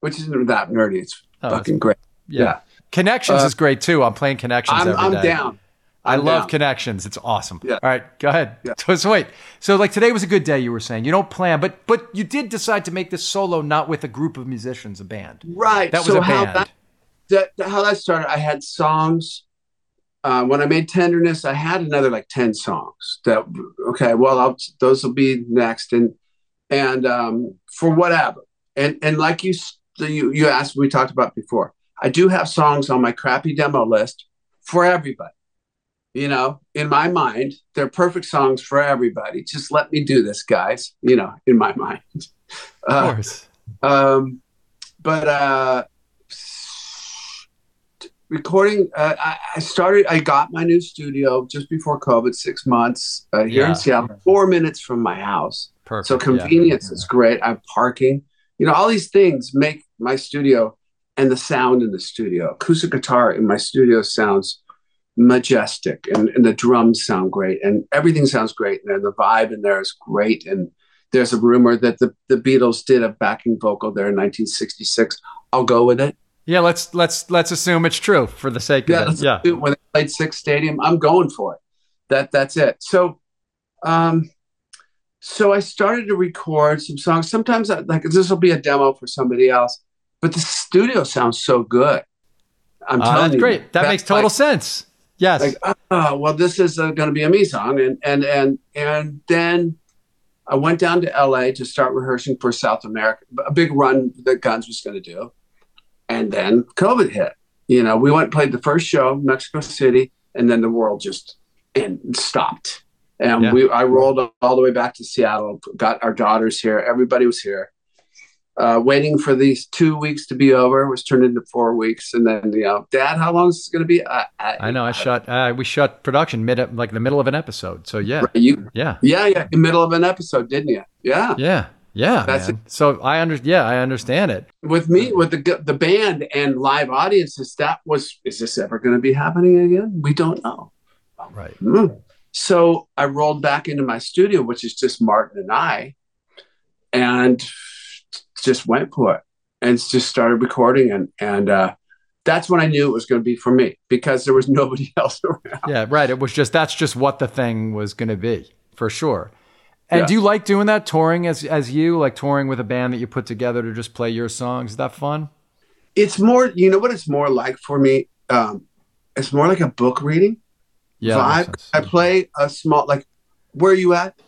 which isn't that nerdy. It's oh, fucking great. Yeah. yeah. Connections uh, is great too. I'm playing Connections I'm, I'm down. i love down. Connections. It's awesome. Yeah. All right, go ahead. Yeah. So, so wait. So like today was a good day. You were saying you don't plan, but but you did decide to make this solo, not with a group of musicians, a band. Right. That was so a band. How that, that, how that started. I had songs. Uh, when I made Tenderness, I had another like ten songs. That okay. Well, I'll, those will be next, and and um, for whatever. And and like you you you asked, we talked about before. I do have songs on my crappy demo list for everybody. You know, in my mind, they're perfect songs for everybody. Just let me do this, guys. You know, in my mind. Uh, of course. Um, but uh, recording, uh, I, I, started. I got my new studio just before COVID, six months uh, here yeah. in Seattle, four minutes from my house. Perfect. So convenience yeah. is great. I'm parking. You know, all these things make my studio and the sound in the studio. Acoustic guitar in my studio sounds majestic and, and the drums sound great and everything sounds great and the vibe in there is great and there's a rumor that the, the Beatles did a backing vocal there in 1966. I'll go with it. Yeah, let's let's let's assume it's true for the sake yeah, of it. Yeah, when they played Sick's Stadium, I'm going for it. That that's it. So, um, so I started to record some songs. Sometimes I, like this will be a demo for somebody else, but the studio sounds so good. I'm uh, telling that's you, great. That makes total like, sense. Yes. Like, oh, well, this is uh, going to be a me song, and and and and then I went down to L.A. to start rehearsing for South America, a big run that Guns was going to do, and then COVID hit. You know, we went and played the first show, Mexico City, and then the world just and stopped. And yeah. we, I rolled all the way back to Seattle, got our daughters here. Everybody was here uh, waiting for these two weeks to be over was turned into four weeks, and then you know, Dad, how long is this going to be? I, I, I, know I, shot. Uh, we shot production mid like the middle of an episode. So yeah, right, you, yeah, yeah, yeah, in the middle of an episode, didn't you? Yeah, yeah, yeah. That's man. it. So I under yeah, I understand it. With me, with the the band and live audiences, that was is this ever going to be happening again? We don't know. Right. Mm. So I rolled back into my studio, which is just Martin and I, and just went for it and just started recording and and uh, that's when I knew it was going to be for me because there was [laughs] nobody else around. Yeah, right. It was just that's just what the thing was going to be for sure. And yeah. do you like doing that touring as as you like touring with a band that you put together to just play your songs? Is that fun? It's more, you know what it's more like for me. Um, it's more like a book reading yeah, vibe. I play a small like. Where are you at?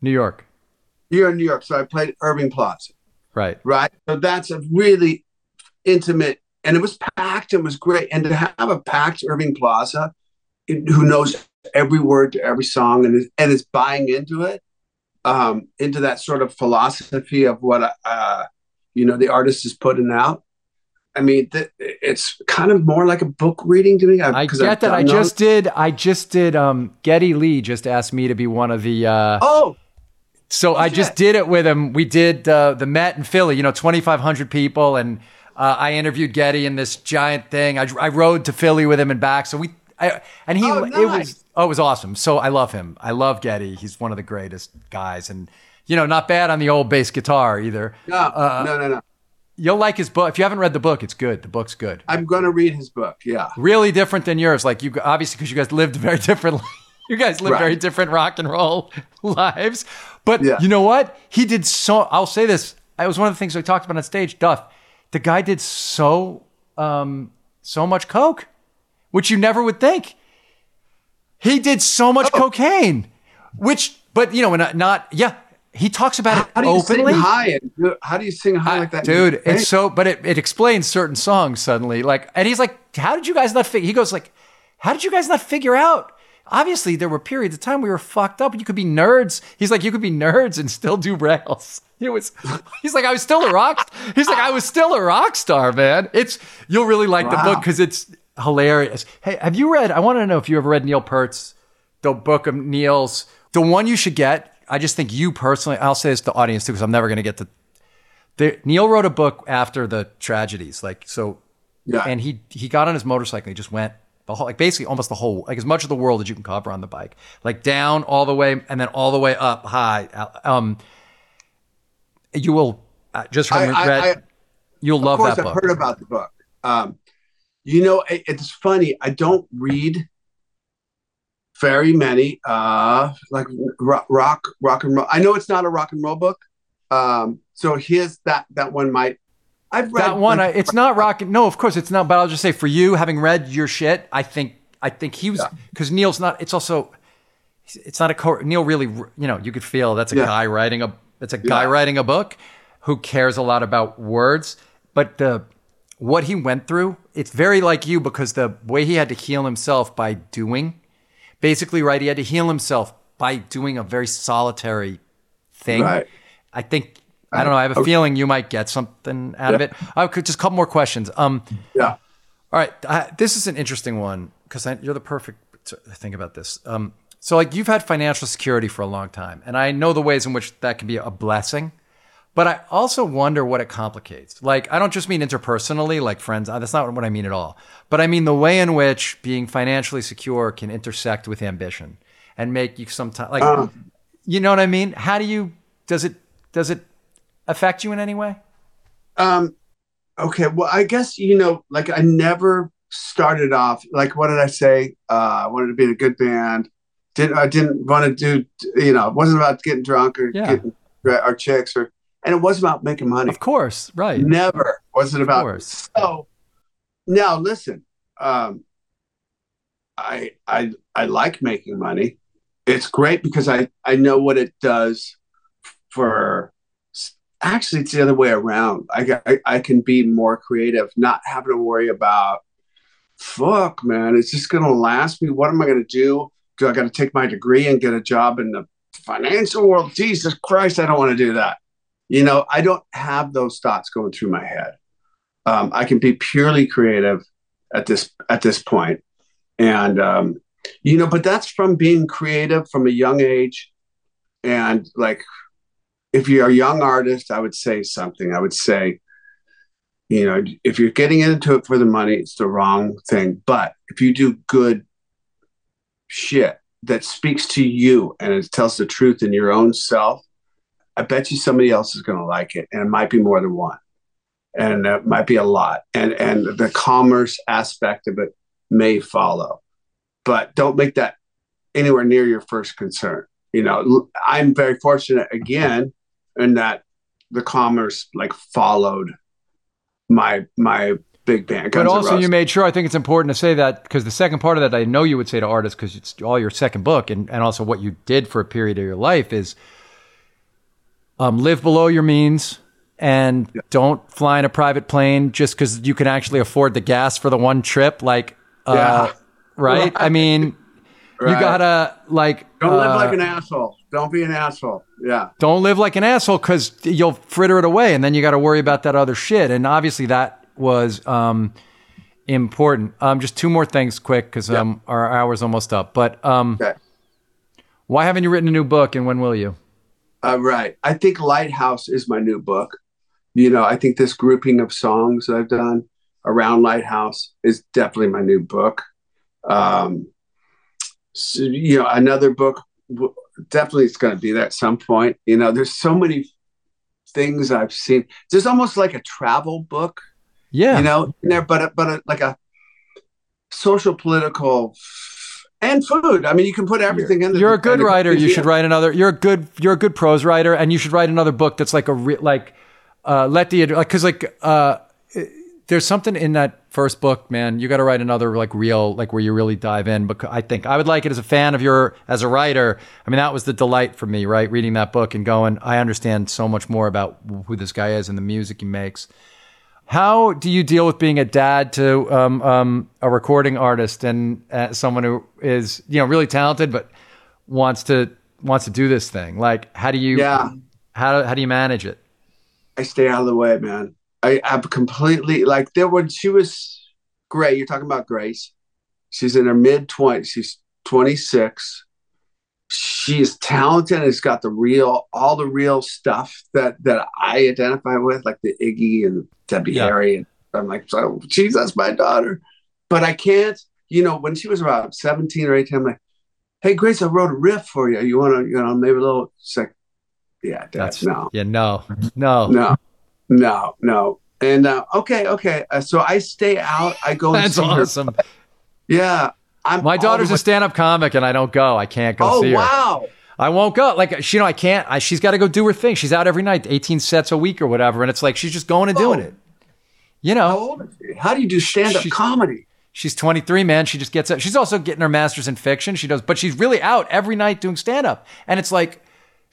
New York. You're in New York, so I played Irving Plaza. Right. Right. So that's a really intimate, and it was packed and was great. And to have a packed Irving Plaza, who knows every word to every song and is, and is buying into it, um, into that sort of philosophy of what uh, you know the artist is putting out. I mean, th- it's kind of more like a book reading to me. I, I get I've that. I just did. I just did. Um, Geddy Lee just asked me to be one of the. Uh, oh, so I just did it with him. We did uh, the Met in Philly, you know, 2,500 people. And uh, I interviewed Geddy in this giant thing. I, I rode to Philly with him and back. So we, I, and he, oh, nice. it was, oh, it was awesome. So I love him. I love Geddy. He's one of the greatest guys. And, you know, not bad on the old bass guitar either. No, uh, no, no, no. You'll like his book. If you haven't read the book, it's good. The book's good. I'm going to read his book. Yeah. Really different than yours. Like you, obviously, because you guys lived [laughs] very differently. You guys live right. very different rock and roll [laughs] lives. But yeah. you know what? He did so. I'll say this. It was one of the things we talked about on stage. Duff, the guy did so um, so much coke, which you never would think. He did so much oh. cocaine, which, but you know, not, not yeah. He talks about it how do you openly. Sing high? How do you sing high like that, dude? It's so, but it, it explains certain songs suddenly. Like, and he's like, "How did you guys not figure?" He goes like, "How did you guys not figure out obviously there were periods of time we were fucked up. You could be nerds. He's like, you could be nerds and still do rails. [laughs] It was. He's like, I was still a rock. He's like, I was still a rock star, man. It's you'll really like wow. the book because it's hilarious. Hey, have you read? I want to know if you ever read Neil Peart's the book of Neil's. The one you should get. I just think you personally. I'll say this to the audience too because I'm never going to get to. The, Neil wrote a book after the tragedies, like so. Yeah. And he he got on his motorcycle. He just went the whole, like basically almost the whole, like as much of the world as you can cover on the bike, like down all the way and then all the way up high. Um, you will uh, just from I, read, I, you'll love that book. I've heard about the book. Um, you know, it, it's funny. I don't read very many, uh, like rock, rock, rock and roll. I know it's not a rock and roll book. Um, so here's that, that one might, I've read that one. Like, it's not rock. No, of course it's not. But I'll just say for you, having read your shit, I think, I think he was, because yeah. Neil's not, it's also, it's not a, co- Neil really, you know, you could feel that's a yeah. guy writing a, it's a guy yeah. writing a book who cares a lot about words, but the what he went through, it's very like you because the way he had to heal himself by doing, basically, right? He had to heal himself by doing a very solitary thing. Right. I think I don't know. I have a feeling you might get something out yeah. of it. I could just a couple more questions. Um, yeah. All right. I, this is an interesting one because you're the perfect to think about this. Um, so, like, you've had financial security for a long time, and I know the ways in which that can be a blessing. But I also wonder what it complicates. Like, I don't just mean interpersonally, like friends. That's not what I mean at all. But I mean the way in which being financially secure can intersect with ambition and make you sometimes like, uh, you know what I mean? How do you? Does it? Does it affect you in any way? Um. Okay. Well, I guess you know, like I never started off like what did I say? Uh, I wanted to be in a good band didn't I didn't want to do you know it wasn't about getting drunk or yeah. getting our chicks or and it wasn't about making money. Of course, right. Never was it about. Course. So now listen, um, I I I like making money. It's great because I I know what it does for. Actually, it's the other way around. I, I, I can be more creative, not having to worry about. Fuck, man, it's just gonna last me. What am I gonna do? Do I got to take my degree and get a job in the financial world? Jesus Christ, I don't want to do that. You know, I don't have those thoughts going through my head. Um, I can be purely creative at this at this point, and um, you know, but that's from being creative from a young age, and like, if you're a young artist, I would say something. I would say, you know, if you're getting into it for the money, it's the wrong thing. But if you do good shit that speaks to you and it tells the truth in your own self, I bet you somebody else is going to like it, and it might be more than one, and it might be a lot, and and the commerce aspect of it may follow, but don't make that anywhere near your first concern. You know, I'm very fortunate again in that the commerce like followed my my big band. Guns but also, you made sure. I think it's important to say that because the second part of that, I know you would say to artists because it's all your second book, and and also what you did for a period of your life is um, live below your means and yeah. don't fly in a private plane just because you can actually afford the gas for the one trip. Like, uh, yeah. right? right? I mean, right. you gotta like don't uh, live like an asshole. Don't be an asshole. Yeah. Don't live like an asshole because you'll fritter it away, and then you got to worry about that other shit. And obviously, that was um, important. Um, just two more things, quick, because um, our hour's almost up. But um, okay. why haven't you written a new book, and when will you? Uh, right. I think Lighthouse is my new book. You know, I think this grouping of songs that I've done around Lighthouse is definitely my new book. Um, so, you know, another book definitely is going to be there at some point. You know, there's so many things I've seen. There's almost like a travel book. Yeah. You know, there, but but a, like a social political and food. I mean, you can put everything you're, in. You're a good writer. You should write another. You're a good. You're a good prose writer, and you should write another book that's like a re, like uh, let the like because like uh, there's something in that first book, man. You got to write another like real like where you really dive in. But I think I would like it as a fan of your as a writer. I mean, that was the delight for me, right? Reading that book and going, I understand so much more about who this guy is and the music he makes. How do you deal with being a dad to um, um, a recording artist and uh, someone who is you know really talented but wants to wants to do this thing? Like, how do you Yeah. how how do you manage it? I stay out of the way, man. I have completely like there when she was great. You're talking about Grace. She's in her mid twenties. She's 26. She's talented and has got the real, all the real stuff that that I identify with, like the Iggy and Debbie Yeah. Harry. And I'm like, geez, that's my daughter. But I can't, you know, when she was about 17 or 18, I'm like, hey, Grace, I wrote a riff for you. You want to, you know, maybe a little, it's like, yeah, That's no yeah, no, no, no, no, no. And uh, okay, okay. Uh, so I stay out. I go. and That's see her. awesome. Yeah, I'm. My daughter's a stand-up comic, and I don't go. I can't go Oh see her. wow! I won't go. Like she, you know, I can't. I, she's got to go do her thing. She's out every night, eighteen sets a week or whatever, and it's like she's just going and doing Oh. it. You know. How old is she? How do you do stand-up She's- comedy? she's twenty three, man. She just gets. Up. She's also getting her master's in fiction. She does, but she's really out every night doing stand-up, and it's like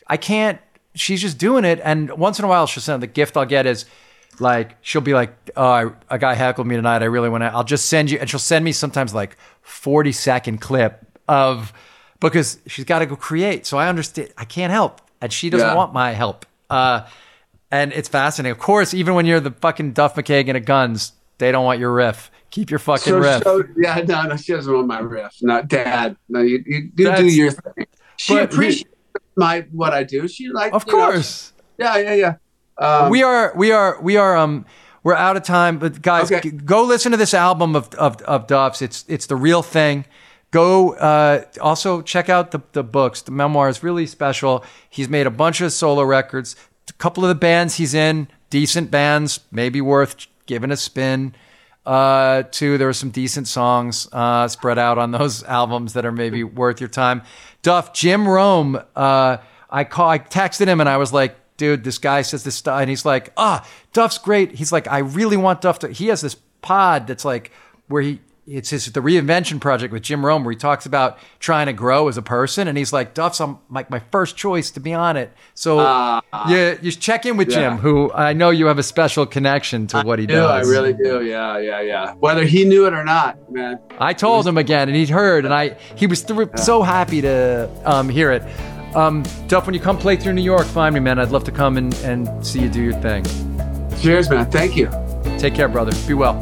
I can't. She's just doing it, and once in a while she'll send the gift I'll get is like she'll be like, "Oh, I, a guy heckled me tonight. I really want to." I'll just send you, and she'll send me sometimes like forty second clip of because she's got to go create. So I understand. I can't help, and she doesn't Yeah. want my help. Uh, and it's fascinating. Of course, even when you're the fucking Duff McKagan of guns, they don't want your riff. Keep your fucking So, riff. so yeah, no, no, she doesn't want my riff. Not Dad. No, you, you, you do your thing. She appreciates my what I do. She like, of you know, course. yeah, yeah, yeah. Um, we are we are we are um we're out of time but guys Okay. g- go listen to this album of of, of duff's it's it's the real thing go uh also check out the, the books the memoir is really special he's made a bunch of solo records a couple of the bands he's in decent bands maybe worth giving a spin uh too there were some decent songs uh spread out on those [laughs] albums that are maybe worth your time. Duff jim rome uh i call i texted him and i was like dude this guy says this stuff and he's like ah duff's great. He's like i really want duff to he has this pod that's like where he it's his the reinvention project with Jim Rome where he talks about trying to grow as a person and he's like Duff's I'm like my first choice to be on it so Ah. yeah you check in with Yeah. Jim who I know you have a special connection to what he do. does I really do. Yeah, yeah, yeah. Whether he knew it or not, man. I told him again, and he'd heard, and I he was th- so happy to um, hear it. Um, Duff, when you come play through New York, find me, man. I'd love to come and, and see you do your thing. Cheers, man. Thank you. Take care, brother. Be well.